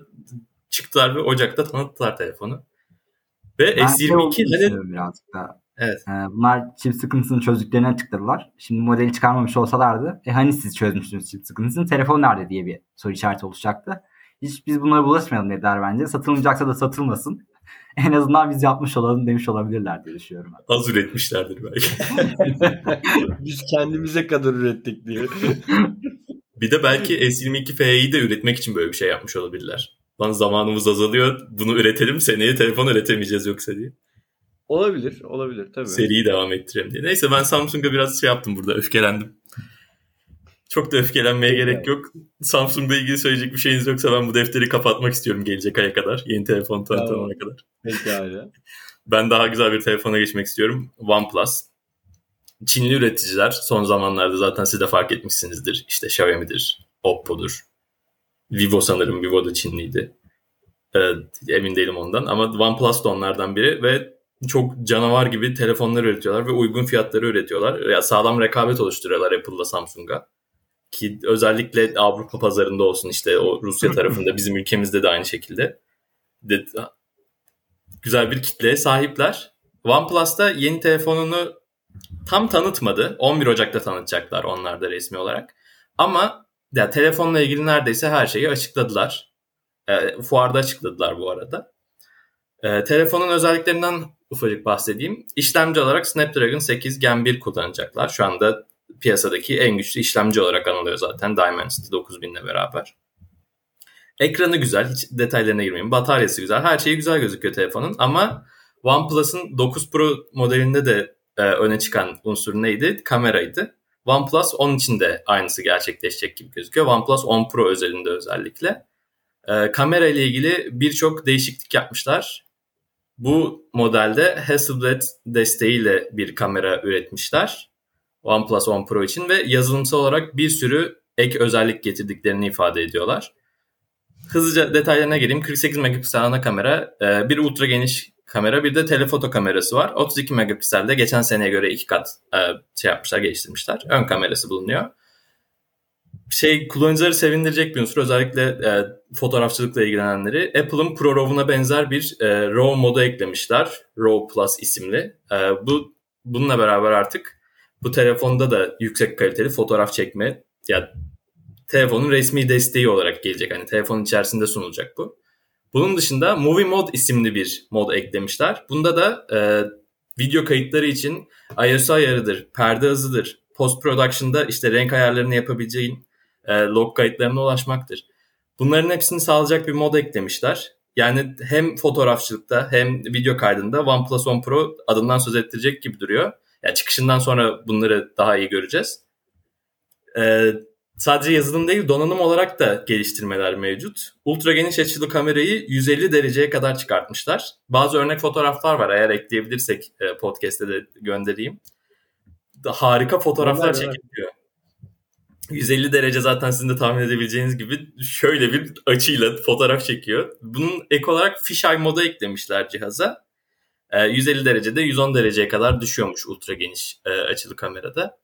çıktılar ve Ocak'ta tanıttılar telefonu. Ve ben S22 şey hani... birazcık daha. Evet. Ee, bunlar çip sıkıntısını çözdüklerini açıkladılar. Şimdi modeli çıkarmamış olsalardı e hani siz çözmüşsünüz çip sıkıntısını telefon nerede diye bir soru işareti oluşacaktı. Hiç biz bunlara bulaşmayalım dediler bence. Satılmayacaksa da satılmasın. [LAUGHS] en azından biz yapmış olalım demiş olabilirler diye düşünüyorum. Az üretmişlerdir belki. [LAUGHS] biz kendimize kadar ürettik diye. bir de belki S22F'yi de üretmek için böyle bir şey yapmış olabilirler. Lan zamanımız azalıyor. Bunu üretelim. Seneye telefon üretemeyeceğiz yoksa diye. Olabilir. Olabilir tabii. Seriyi devam ettirelim diye. Neyse ben Samsung'a biraz şey yaptım burada. Öfkelendim. Çok da öfkelenmeye evet. gerek yok. Samsung'la ilgili söyleyecek bir şeyiniz yoksa ben bu defteri kapatmak istiyorum gelecek aya kadar. Yeni telefon tanıtımına kadar. Peki abi. [LAUGHS] Ben daha güzel bir telefona geçmek istiyorum. OnePlus. Çinli üreticiler son zamanlarda zaten siz de fark etmişsinizdir. İşte Xiaomi'dir, Oppo'dur. Vivo sanırım. Vivo da Çinliydi. Ee, emin değilim ondan. Ama OnePlus da onlardan biri ve çok canavar gibi telefonlar üretiyorlar ve uygun fiyatları üretiyorlar. Ya sağlam rekabet oluşturuyorlar Apple'la Samsung'a ki özellikle Avrupa pazarında olsun işte o Rusya [LAUGHS] tarafında bizim ülkemizde de aynı şekilde de, güzel bir kitleye sahipler. OnePlus da yeni telefonunu tam tanıtmadı. 11 Ocak'ta tanıtacaklar onlar da resmi olarak. Ama ya telefonla ilgili neredeyse her şeyi açıkladılar. E, fuarda açıkladılar bu arada. E, telefonun özelliklerinden ufacık bahsedeyim. İşlemci olarak Snapdragon 8 Gen 1 kullanacaklar. Şu anda piyasadaki en güçlü işlemci olarak anılıyor zaten Dimensity 9000 ile beraber. Ekranı güzel, hiç detaylarına girmeyeyim. Bataryası güzel, her şeyi güzel gözüküyor telefonun ama OnePlus'ın 9 Pro modelinde de e, öne çıkan unsur neydi? Kameraydı. OnePlus 10 için de aynısı gerçekleşecek gibi gözüküyor. OnePlus 10 Pro özelinde özellikle. E, kamera ile ilgili birçok değişiklik yapmışlar. Bu modelde Hasselblad desteğiyle bir kamera üretmişler. OnePlus 10 Pro için ve yazılımsal olarak bir sürü ek özellik getirdiklerini ifade ediyorlar. Hızlıca detaylarına geleyim. 48 megapiksel ana kamera, e, bir ultra geniş kamera, bir de telefoto kamerası var. 32 megapikselde geçen seneye göre iki kat e, şey yapmışlar, geliştirmişler. Ön kamerası bulunuyor. Şey kullanıcıları sevindirecek bir unsur özellikle e, fotoğrafçılıkla ilgilenenleri. Apple'ın Pro RAW'una benzer bir e, RAW modu eklemişler. RAW Plus isimli. E, bu bununla beraber artık bu telefonda da yüksek kaliteli fotoğraf çekme yani telefonun resmi desteği olarak gelecek. Hani telefonun içerisinde sunulacak bu. Bunun dışında Movie Mode isimli bir mod eklemişler. Bunda da e, video kayıtları için ISO ayarıdır, perde hızıdır, post production'da işte renk ayarlarını yapabileceğin e, log kayıtlarına ulaşmaktır. Bunların hepsini sağlayacak bir mod eklemişler. Yani hem fotoğrafçılıkta hem video kaydında OnePlus 10 Pro adından söz ettirecek gibi duruyor. Yani çıkışından sonra bunları daha iyi göreceğiz. Ee, sadece yazılım değil donanım olarak da geliştirmeler mevcut. Ultra geniş açılı kamerayı 150 dereceye kadar çıkartmışlar. Bazı örnek fotoğraflar var eğer ekleyebilirsek e, podcast'te de göndereyim. Harika fotoğraflar çekiliyor. 150 derece zaten sizin de tahmin edebileceğiniz gibi şöyle bir açıyla fotoğraf çekiyor. Bunun ek olarak fisheye moda eklemişler cihaza. 150 ee, derecede 110 dereceye kadar düşüyormuş ultra geniş e, açılı kamerada.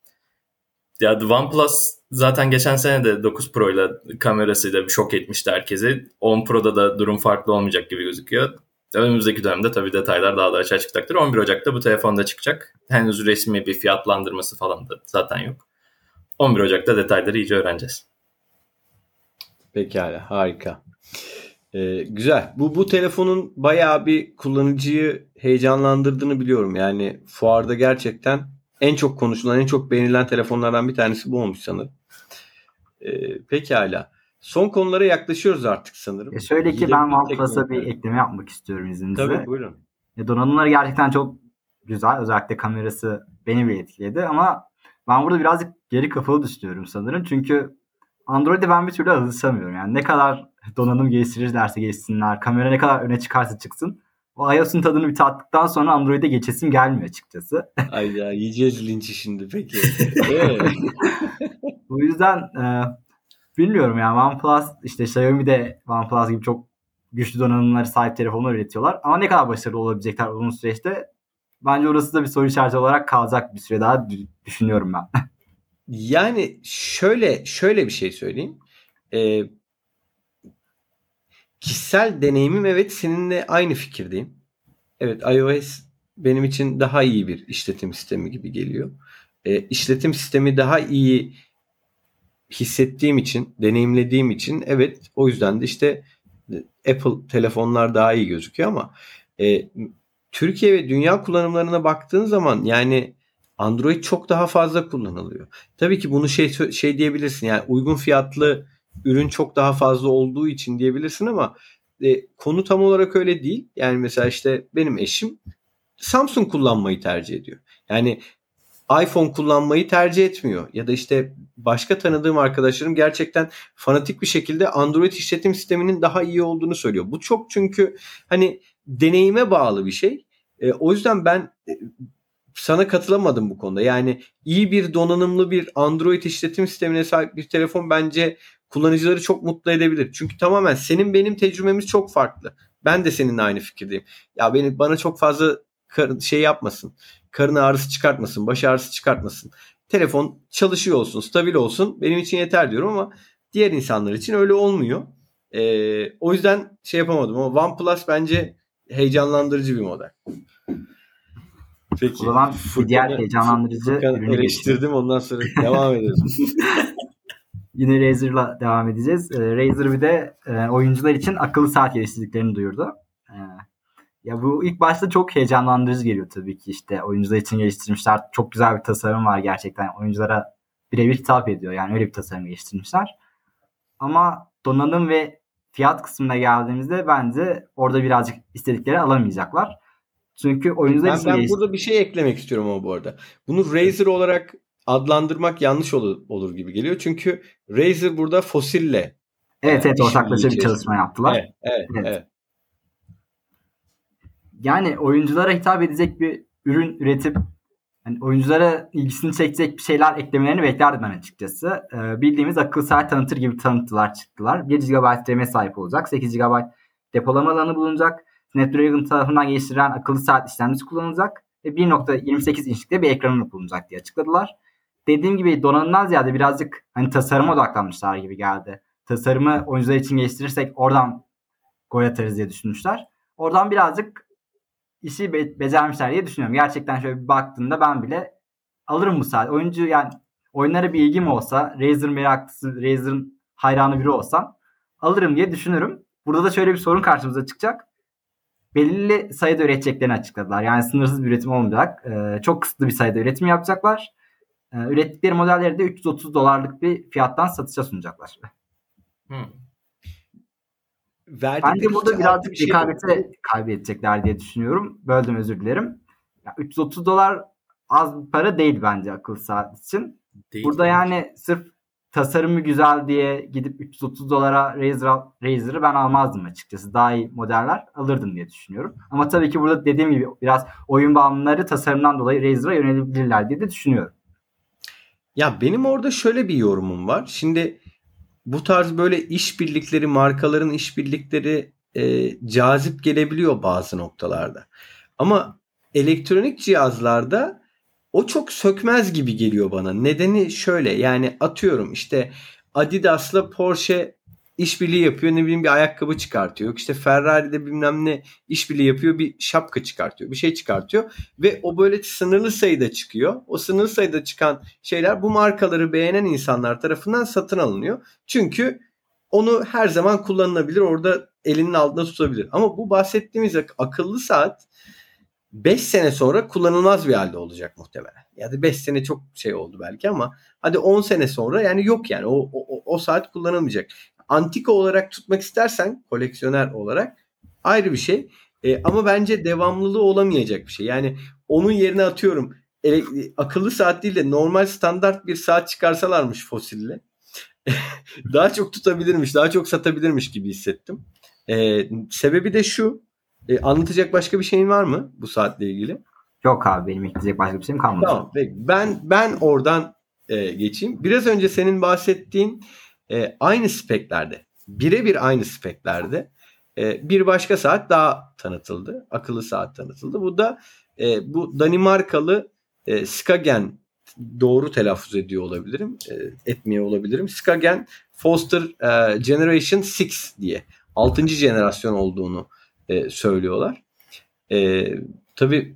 Ya OnePlus zaten geçen sene de 9 Pro ile kamerasıyla şok etmişti herkesi. 10 Pro'da da durum farklı olmayacak gibi gözüküyor. Önümüzdeki dönemde tabii detaylar daha da açığa çıkacaktır. 11 Ocak'ta bu telefonda çıkacak. Henüz resmi bir fiyatlandırması falan da zaten yok. 11 Ocak'ta detayları iyice öğreneceğiz. Pekala harika. Ee, güzel. Bu bu telefonun bayağı bir kullanıcıyı heyecanlandırdığını biliyorum. Yani fuarda gerçekten en çok konuşulan, en çok beğenilen telefonlardan bir tanesi bu olmuş sanırım. Ee, pekala. Son konulara yaklaşıyoruz artık sanırım. E şöyle ki ben OnePlus'a bir ekleme yapmak istiyorum izninizle. Tabii buyurun. E donanımları gerçekten çok güzel. Özellikle kamerası beni bir etkiledi ama ben burada birazcık geri kafalı düşünüyorum sanırım. Çünkü Android'e ben bir türlü alışamıyorum. Yani ne kadar donanım geliştirirlerse gelişsinler, kamera ne kadar öne çıkarsa çıksın. İOS'un tadını bir tattıktan sonra Android'e geçesim gelmiyor açıkçası. Ay ya yiyeceğiz linçi şimdi peki. [LAUGHS] Bu yüzden e, bilmiyorum yani OnePlus işte Xiaomi de OnePlus gibi çok güçlü donanımları sahip telefonlar üretiyorlar. Ama ne kadar başarılı olabilecekler uzun süreçte bence orası da bir soru işareti olarak kalacak bir süre daha düşünüyorum ben. yani şöyle şöyle bir şey söyleyeyim. Ee, kişisel deneyimim evet seninle aynı fikirdeyim. Evet iOS benim için daha iyi bir işletim sistemi gibi geliyor. Ee, işletim sistemi daha iyi hissettiğim için, deneyimlediğim için evet o yüzden de işte Apple telefonlar daha iyi gözüküyor ama e, Türkiye ve dünya kullanımlarına baktığın zaman yani Android çok daha fazla kullanılıyor. Tabii ki bunu şey şey diyebilirsin yani uygun fiyatlı ürün çok daha fazla olduğu için diyebilirsin ama e, konu tam olarak öyle değil. Yani mesela işte benim eşim Samsung kullanmayı tercih ediyor. Yani iPhone kullanmayı tercih etmiyor. Ya da işte başka tanıdığım arkadaşlarım gerçekten fanatik bir şekilde Android işletim sisteminin daha iyi olduğunu söylüyor. Bu çok çünkü hani deneyime bağlı bir şey. E, o yüzden ben e, sana katılamadım bu konuda. Yani iyi bir donanımlı bir Android işletim sistemine sahip bir telefon bence kullanıcıları çok mutlu edebilir. Çünkü tamamen senin benim tecrübemiz çok farklı. Ben de seninle aynı fikirdeyim. Ya beni bana çok fazla şey yapmasın. Karın ağrısı çıkartmasın, baş ağrısı çıkartmasın. Telefon çalışıyor olsun, stabil olsun. Benim için yeter diyorum ama diğer insanlar için öyle olmuyor. Ee, o yüzden şey yapamadım ama OnePlus bence heyecanlandırıcı bir model. Peki. O zaman Furkan'ı, diğer heyecanlandırıcı Furkan eleştirdim ondan sonra devam ederiz. [LAUGHS] Yine Razer'la devam edeceğiz. Ee, Razer bir de e, oyuncular için akıllı saat geliştirdiklerini duyurdu. Ee, ya bu ilk başta çok heyecanlandırıcı geliyor tabii ki işte oyuncular için geliştirmişler. Çok güzel bir tasarım var gerçekten. Oyunculara birebir hitap ediyor. Yani öyle bir tasarım geliştirmişler. Ama donanım ve fiyat kısmına geldiğimizde bence orada birazcık istedikleri alamayacaklar. Çünkü oyuncular ben, için ben burada bir şey eklemek istiyorum ama bu arada. Bunu Razer olarak adlandırmak yanlış olur, olur gibi geliyor. Çünkü Razer burada fosille Evet evet ortaklaşa bir çalışma yaptılar. Evet, evet, evet. evet. Yani oyunculara hitap edecek bir ürün üretip yani oyunculara ilgisini çekecek bir şeyler eklemelerini beklerdim ben açıkçası. Ee, bildiğimiz akıl saat tanıtır gibi tanıttılar çıktılar. 1 GB RAM'e sahip olacak. 8 GB depolama alanı bulunacak. Snapdragon tarafından geliştirilen akıllı saat işlemcisi kullanılacak. Ve 1.28 inçlikte bir ekranı bulunacak diye açıkladılar. Dediğim gibi donanımdan ziyade birazcık hani tasarıma odaklanmışlar gibi geldi. Tasarımı oyuncular için geliştirirsek oradan gol atarız diye düşünmüşler. Oradan birazcık işi be- becermişler diye düşünüyorum. Gerçekten şöyle bir baktığında ben bile alırım bu saat. Oyuncu yani oyunlara bir ilgim olsa, Razer meraklısı, Razer'ın hayranı biri olsam alırım diye düşünürüm. Burada da şöyle bir sorun karşımıza çıkacak. Belirli sayıda üreteceklerini açıkladılar. Yani sınırsız bir üretim olmayacak. Ee, çok kısıtlı bir sayıda üretim yapacaklar. Ee, ürettikleri modelleri de 330 dolarlık bir fiyattan satışa sunacaklar. Hmm. Bence burada birazcık bir şey rekabete kaybedecekler diye düşünüyorum. Böldüm özür dilerim. Ya 330 dolar az bir para değil bence akıl saat için. Değil burada yani sırf tasarımı güzel diye gidip 330 dolara Razer, Razer'ı ben almazdım açıkçası. Daha iyi modeller alırdım diye düşünüyorum. Ama tabii ki burada dediğim gibi biraz oyun bağımlıları tasarımdan dolayı Razer'a yönelebilirler diye de düşünüyorum. Ya benim orada şöyle bir yorumum var. Şimdi bu tarz böyle işbirlikleri, markaların işbirlikleri e, cazip gelebiliyor bazı noktalarda. Ama elektronik cihazlarda o çok sökmez gibi geliyor bana. Nedeni şöyle yani atıyorum işte Adidas'la Porsche işbirliği yapıyor ne bileyim bir ayakkabı çıkartıyor. İşte Ferrari'de bilmem ne işbirliği yapıyor bir şapka çıkartıyor. Bir şey çıkartıyor ve o böyle sınırlı sayıda çıkıyor. O sınırlı sayıda çıkan şeyler bu markaları beğenen insanlar tarafından satın alınıyor. Çünkü onu her zaman kullanılabilir. Orada elinin altında tutabilir. Ama bu bahsettiğimiz akıllı saat 5 sene sonra kullanılmaz bir halde olacak muhtemelen. Ya da 5 sene çok şey oldu belki ama hadi 10 sene sonra yani yok yani o, o, o saat kullanılmayacak antika olarak tutmak istersen koleksiyoner olarak ayrı bir şey. E, ama bence devamlılığı olamayacak bir şey. Yani onun yerine atıyorum ele, akıllı saat değil de normal standart bir saat çıkarsalarmış fosille [LAUGHS] daha çok tutabilirmiş, daha çok satabilirmiş gibi hissettim. Ee, sebebi de şu. E, anlatacak başka bir şeyin var mı bu saatle ilgili? Yok abi benim ekleyecek başka bir şeyim kalmadı. Tamam. Peki. Ben ben oradan e, geçeyim. Biraz önce senin bahsettiğin e, aynı speklerde, birebir aynı speklerde e, bir başka saat daha tanıtıldı. Akıllı saat tanıtıldı. Bu da e, bu Danimarkalı e, Skagen doğru telaffuz ediyor olabilirim. E, etmiyor olabilirim. Skagen Foster e, Generation 6 diye 6. jenerasyon olduğunu e, söylüyorlar. E, tabii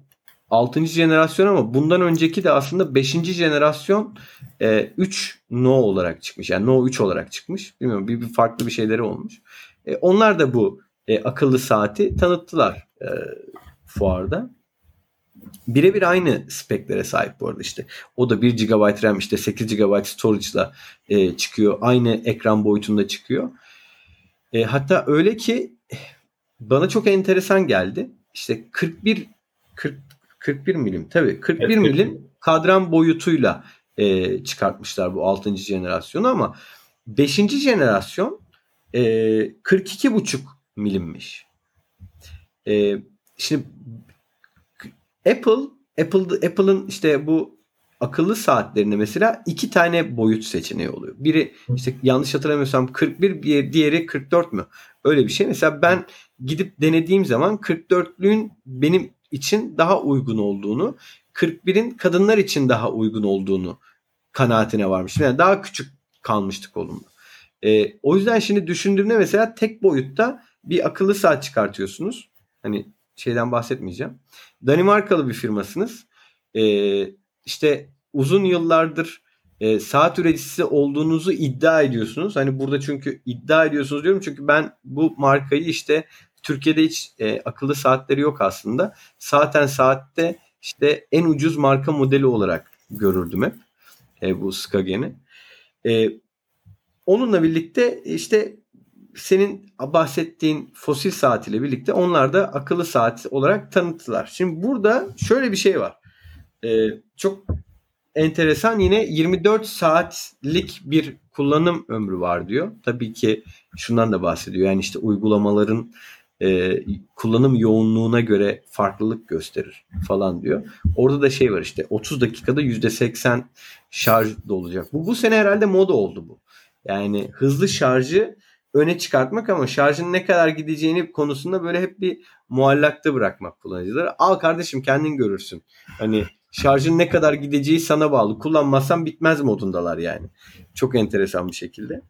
6. jenerasyon ama bundan önceki de aslında 5. jenerasyon e, 3 No olarak çıkmış. Yani No 3 olarak çıkmış. Bilmiyorum bir, bir farklı bir şeyleri olmuş. E, onlar da bu e, akıllı saati tanıttılar e, fuarda. Birebir aynı speklere sahip bu arada işte. O da 1 GB RAM işte 8 GB storage'la e, çıkıyor. Aynı ekran boyutunda çıkıyor. E, hatta öyle ki bana çok enteresan geldi. İşte 41 40 41 milim tabii 41 evet, milim kadran boyutuyla e, çıkartmışlar bu 6. jenerasyonu ama 5. jenerasyon e, 42,5 milimmiş. E, şimdi Apple Apple Apple'ın işte bu akıllı saatlerinde mesela iki tane boyut seçeneği oluyor. Biri işte yanlış hatırlamıyorsam 41 bir diğeri 44 mü? Öyle bir şey. Mesela ben gidip denediğim zaman 44'lüğün benim için daha uygun olduğunu, 41'in kadınlar için daha uygun olduğunu kanaatine varmıştım. Yani daha küçük kalmıştı kolumda. E, o yüzden şimdi düşündüğümde mesela tek boyutta bir akıllı saat çıkartıyorsunuz. Hani şeyden bahsetmeyeceğim. Danimarkalı bir firmasınız. E, işte uzun yıllardır e, saat üreticisi olduğunuzu iddia ediyorsunuz. Hani burada çünkü iddia ediyorsunuz diyorum çünkü ben bu markayı işte Türkiye'de hiç e, akıllı saatleri yok aslında. Zaten saatte işte en ucuz marka modeli olarak görürdüm hep e, bu Skagen'i. E, onunla birlikte işte senin bahsettiğin fosil saat ile birlikte onlar da akıllı saat olarak tanıttılar. Şimdi burada şöyle bir şey var. Ee, çok enteresan yine 24 saatlik bir kullanım ömrü var diyor. Tabii ki şundan da bahsediyor. Yani işte uygulamaların e, kullanım yoğunluğuna göre farklılık gösterir falan diyor. Orada da şey var işte 30 dakikada %80 şarj dolacak. Bu bu sene herhalde moda oldu bu. Yani hızlı şarjı öne çıkartmak ama şarjın ne kadar gideceğini konusunda böyle hep bir muallakta bırakmak kullanıcıları. Al kardeşim kendin görürsün. Hani şarjın ne kadar gideceği sana bağlı. Kullanmazsan bitmez modundalar yani. Çok enteresan bir şekilde.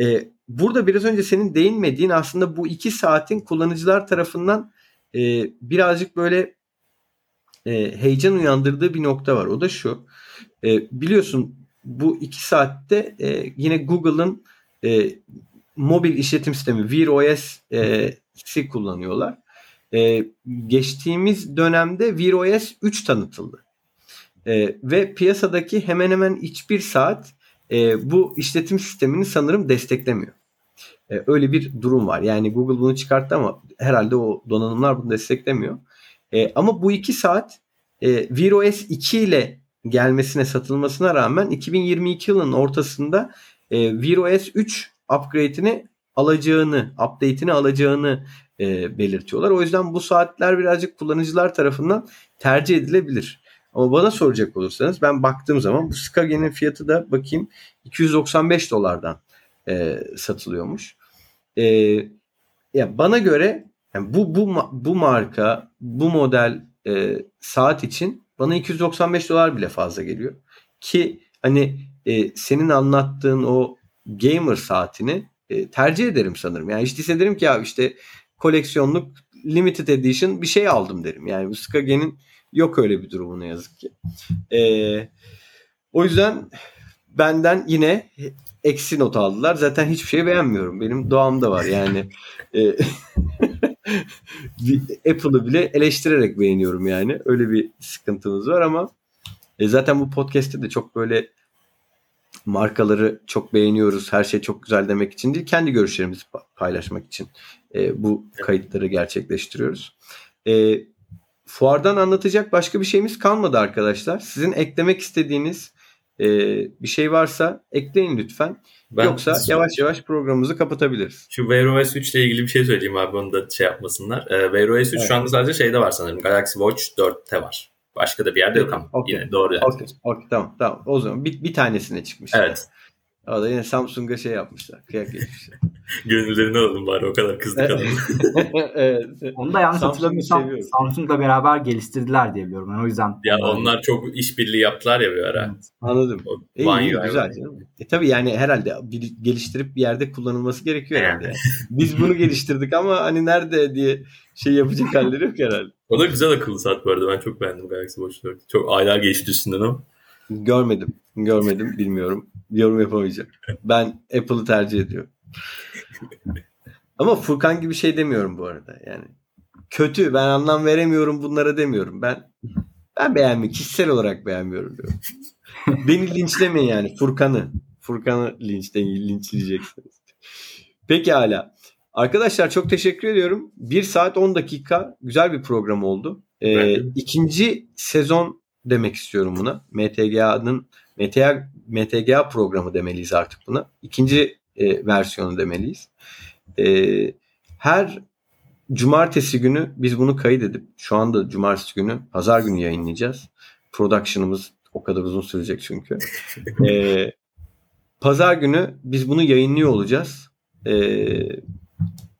Ee, burada biraz önce senin değinmediğin aslında bu iki saatin kullanıcılar tarafından e, birazcık böyle e, heyecan uyandırdığı bir nokta var. O da şu. E, biliyorsun bu iki saatte e, yine Google'ın e, mobil işletim sistemi Wear OS'i e, kullanıyorlar. E, geçtiğimiz dönemde Wear OS 3 tanıtıldı. E, ve piyasadaki hemen hemen hiçbir saat e, bu işletim sistemini sanırım desteklemiyor. E, öyle bir durum var. Yani Google bunu çıkarttı ama herhalde o donanımlar bunu desteklemiyor. E, ama bu iki saat e, Wear OS 2 ile gelmesine satılmasına rağmen 2022 yılının ortasında e, Wear OS 3 upgrade'ini alacağını, update'ini alacağını e, belirtiyorlar. O yüzden bu saatler birazcık kullanıcılar tarafından tercih edilebilir. Ama bana soracak olursanız ben baktığım zaman bu Skagen'in fiyatı da bakayım 295 dolardan e, satılıyormuş. E, ya bana göre yani bu bu bu marka, bu model e, saat için bana 295 dolar bile fazla geliyor. Ki hani e, senin anlattığın o gamer saatini e, tercih ederim sanırım. Yani hiç değilse derim ki ya işte koleksiyonluk limited edition bir şey aldım derim. Yani bu Skagen'in yok öyle bir durumu ne yazık ki. E, o yüzden benden yine eksi not aldılar. Zaten hiçbir şey beğenmiyorum. Benim doğamda var yani. E, [LAUGHS] Apple'ı bile eleştirerek beğeniyorum yani. Öyle bir sıkıntımız var ama e, zaten bu podcast'te de çok böyle markaları çok beğeniyoruz, her şey çok güzel demek için değil, kendi görüşlerimizi paylaşmak için e, bu kayıtları gerçekleştiriyoruz. E, fuardan anlatacak başka bir şeyimiz kalmadı arkadaşlar. Sizin eklemek istediğiniz e, bir şey varsa ekleyin lütfen. Ben Yoksa yavaş yavaş programımızı kapatabiliriz. Şu Wear OS 3 ile ilgili bir şey söyleyeyim abi onu da şey yapmasınlar. Ee, Wear OS 3 evet. şu anda sadece şeyde var sanırım. Galaxy Watch 4'te var. Başka da bir yerde yok ama. Okay. Yine doğru. Okay. Okay. Tamam tamam. O zaman bir, bir tanesine çıkmış. Evet. O da yine Samsung'a şey yapmışlar. Kıyak geçmişler. [LAUGHS] Gönüllerini alalım bari o kadar kızdık adamı. evet. [LAUGHS] Onu da yanlış hatırlamıyorsam Samsung'la beraber geliştirdiler diye biliyorum. Yani o yüzden. Ya onlar çok işbirliği yaptılar ya bir ara. Evet. Anladım. O, e, iyi, güzel. E, tabii yani herhalde bir geliştirip bir yerde kullanılması gerekiyor herhalde. Yani. Biz bunu [LAUGHS] geliştirdik ama hani nerede diye şey yapacak halleri yok herhalde. O da güzel akıllı saat bu arada. Ben çok beğendim Galaxy Watch 4. Çok aylar geçti üstünden ama. Görmedim. Görmedim. Bilmiyorum. Yorum yapamayacağım. Ben Apple'ı tercih ediyorum. Ama Furkan gibi şey demiyorum bu arada. Yani kötü. Ben anlam veremiyorum bunlara demiyorum. Ben ben beğenmiyorum. Kişisel olarak beğenmiyorum diyorum. Beni linçlemeyin yani. Furkan'ı. Furkan'ı linçleyin. Linçleyeceksiniz. Peki hala. Arkadaşlar çok teşekkür ediyorum. 1 saat 10 dakika güzel bir program oldu. Ee, ikinci sezon demek istiyorum buna. MTGA'nın MTGA, MTGA programı demeliyiz artık buna. İkinci e, versiyonu demeliyiz. E, her cumartesi günü biz bunu kaydedip şu anda cumartesi günü pazar günü yayınlayacağız. Production'ımız o kadar uzun sürecek çünkü. e, pazar günü biz bunu yayınlıyor olacağız. E,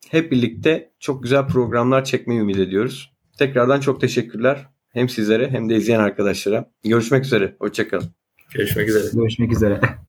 hep birlikte çok güzel programlar çekmeyi ümit ediyoruz. Tekrardan çok teşekkürler. Hem sizlere hem de izleyen arkadaşlara. Görüşmek üzere. Hoşçakalın. Görüşmek üzere. Görüşmek üzere.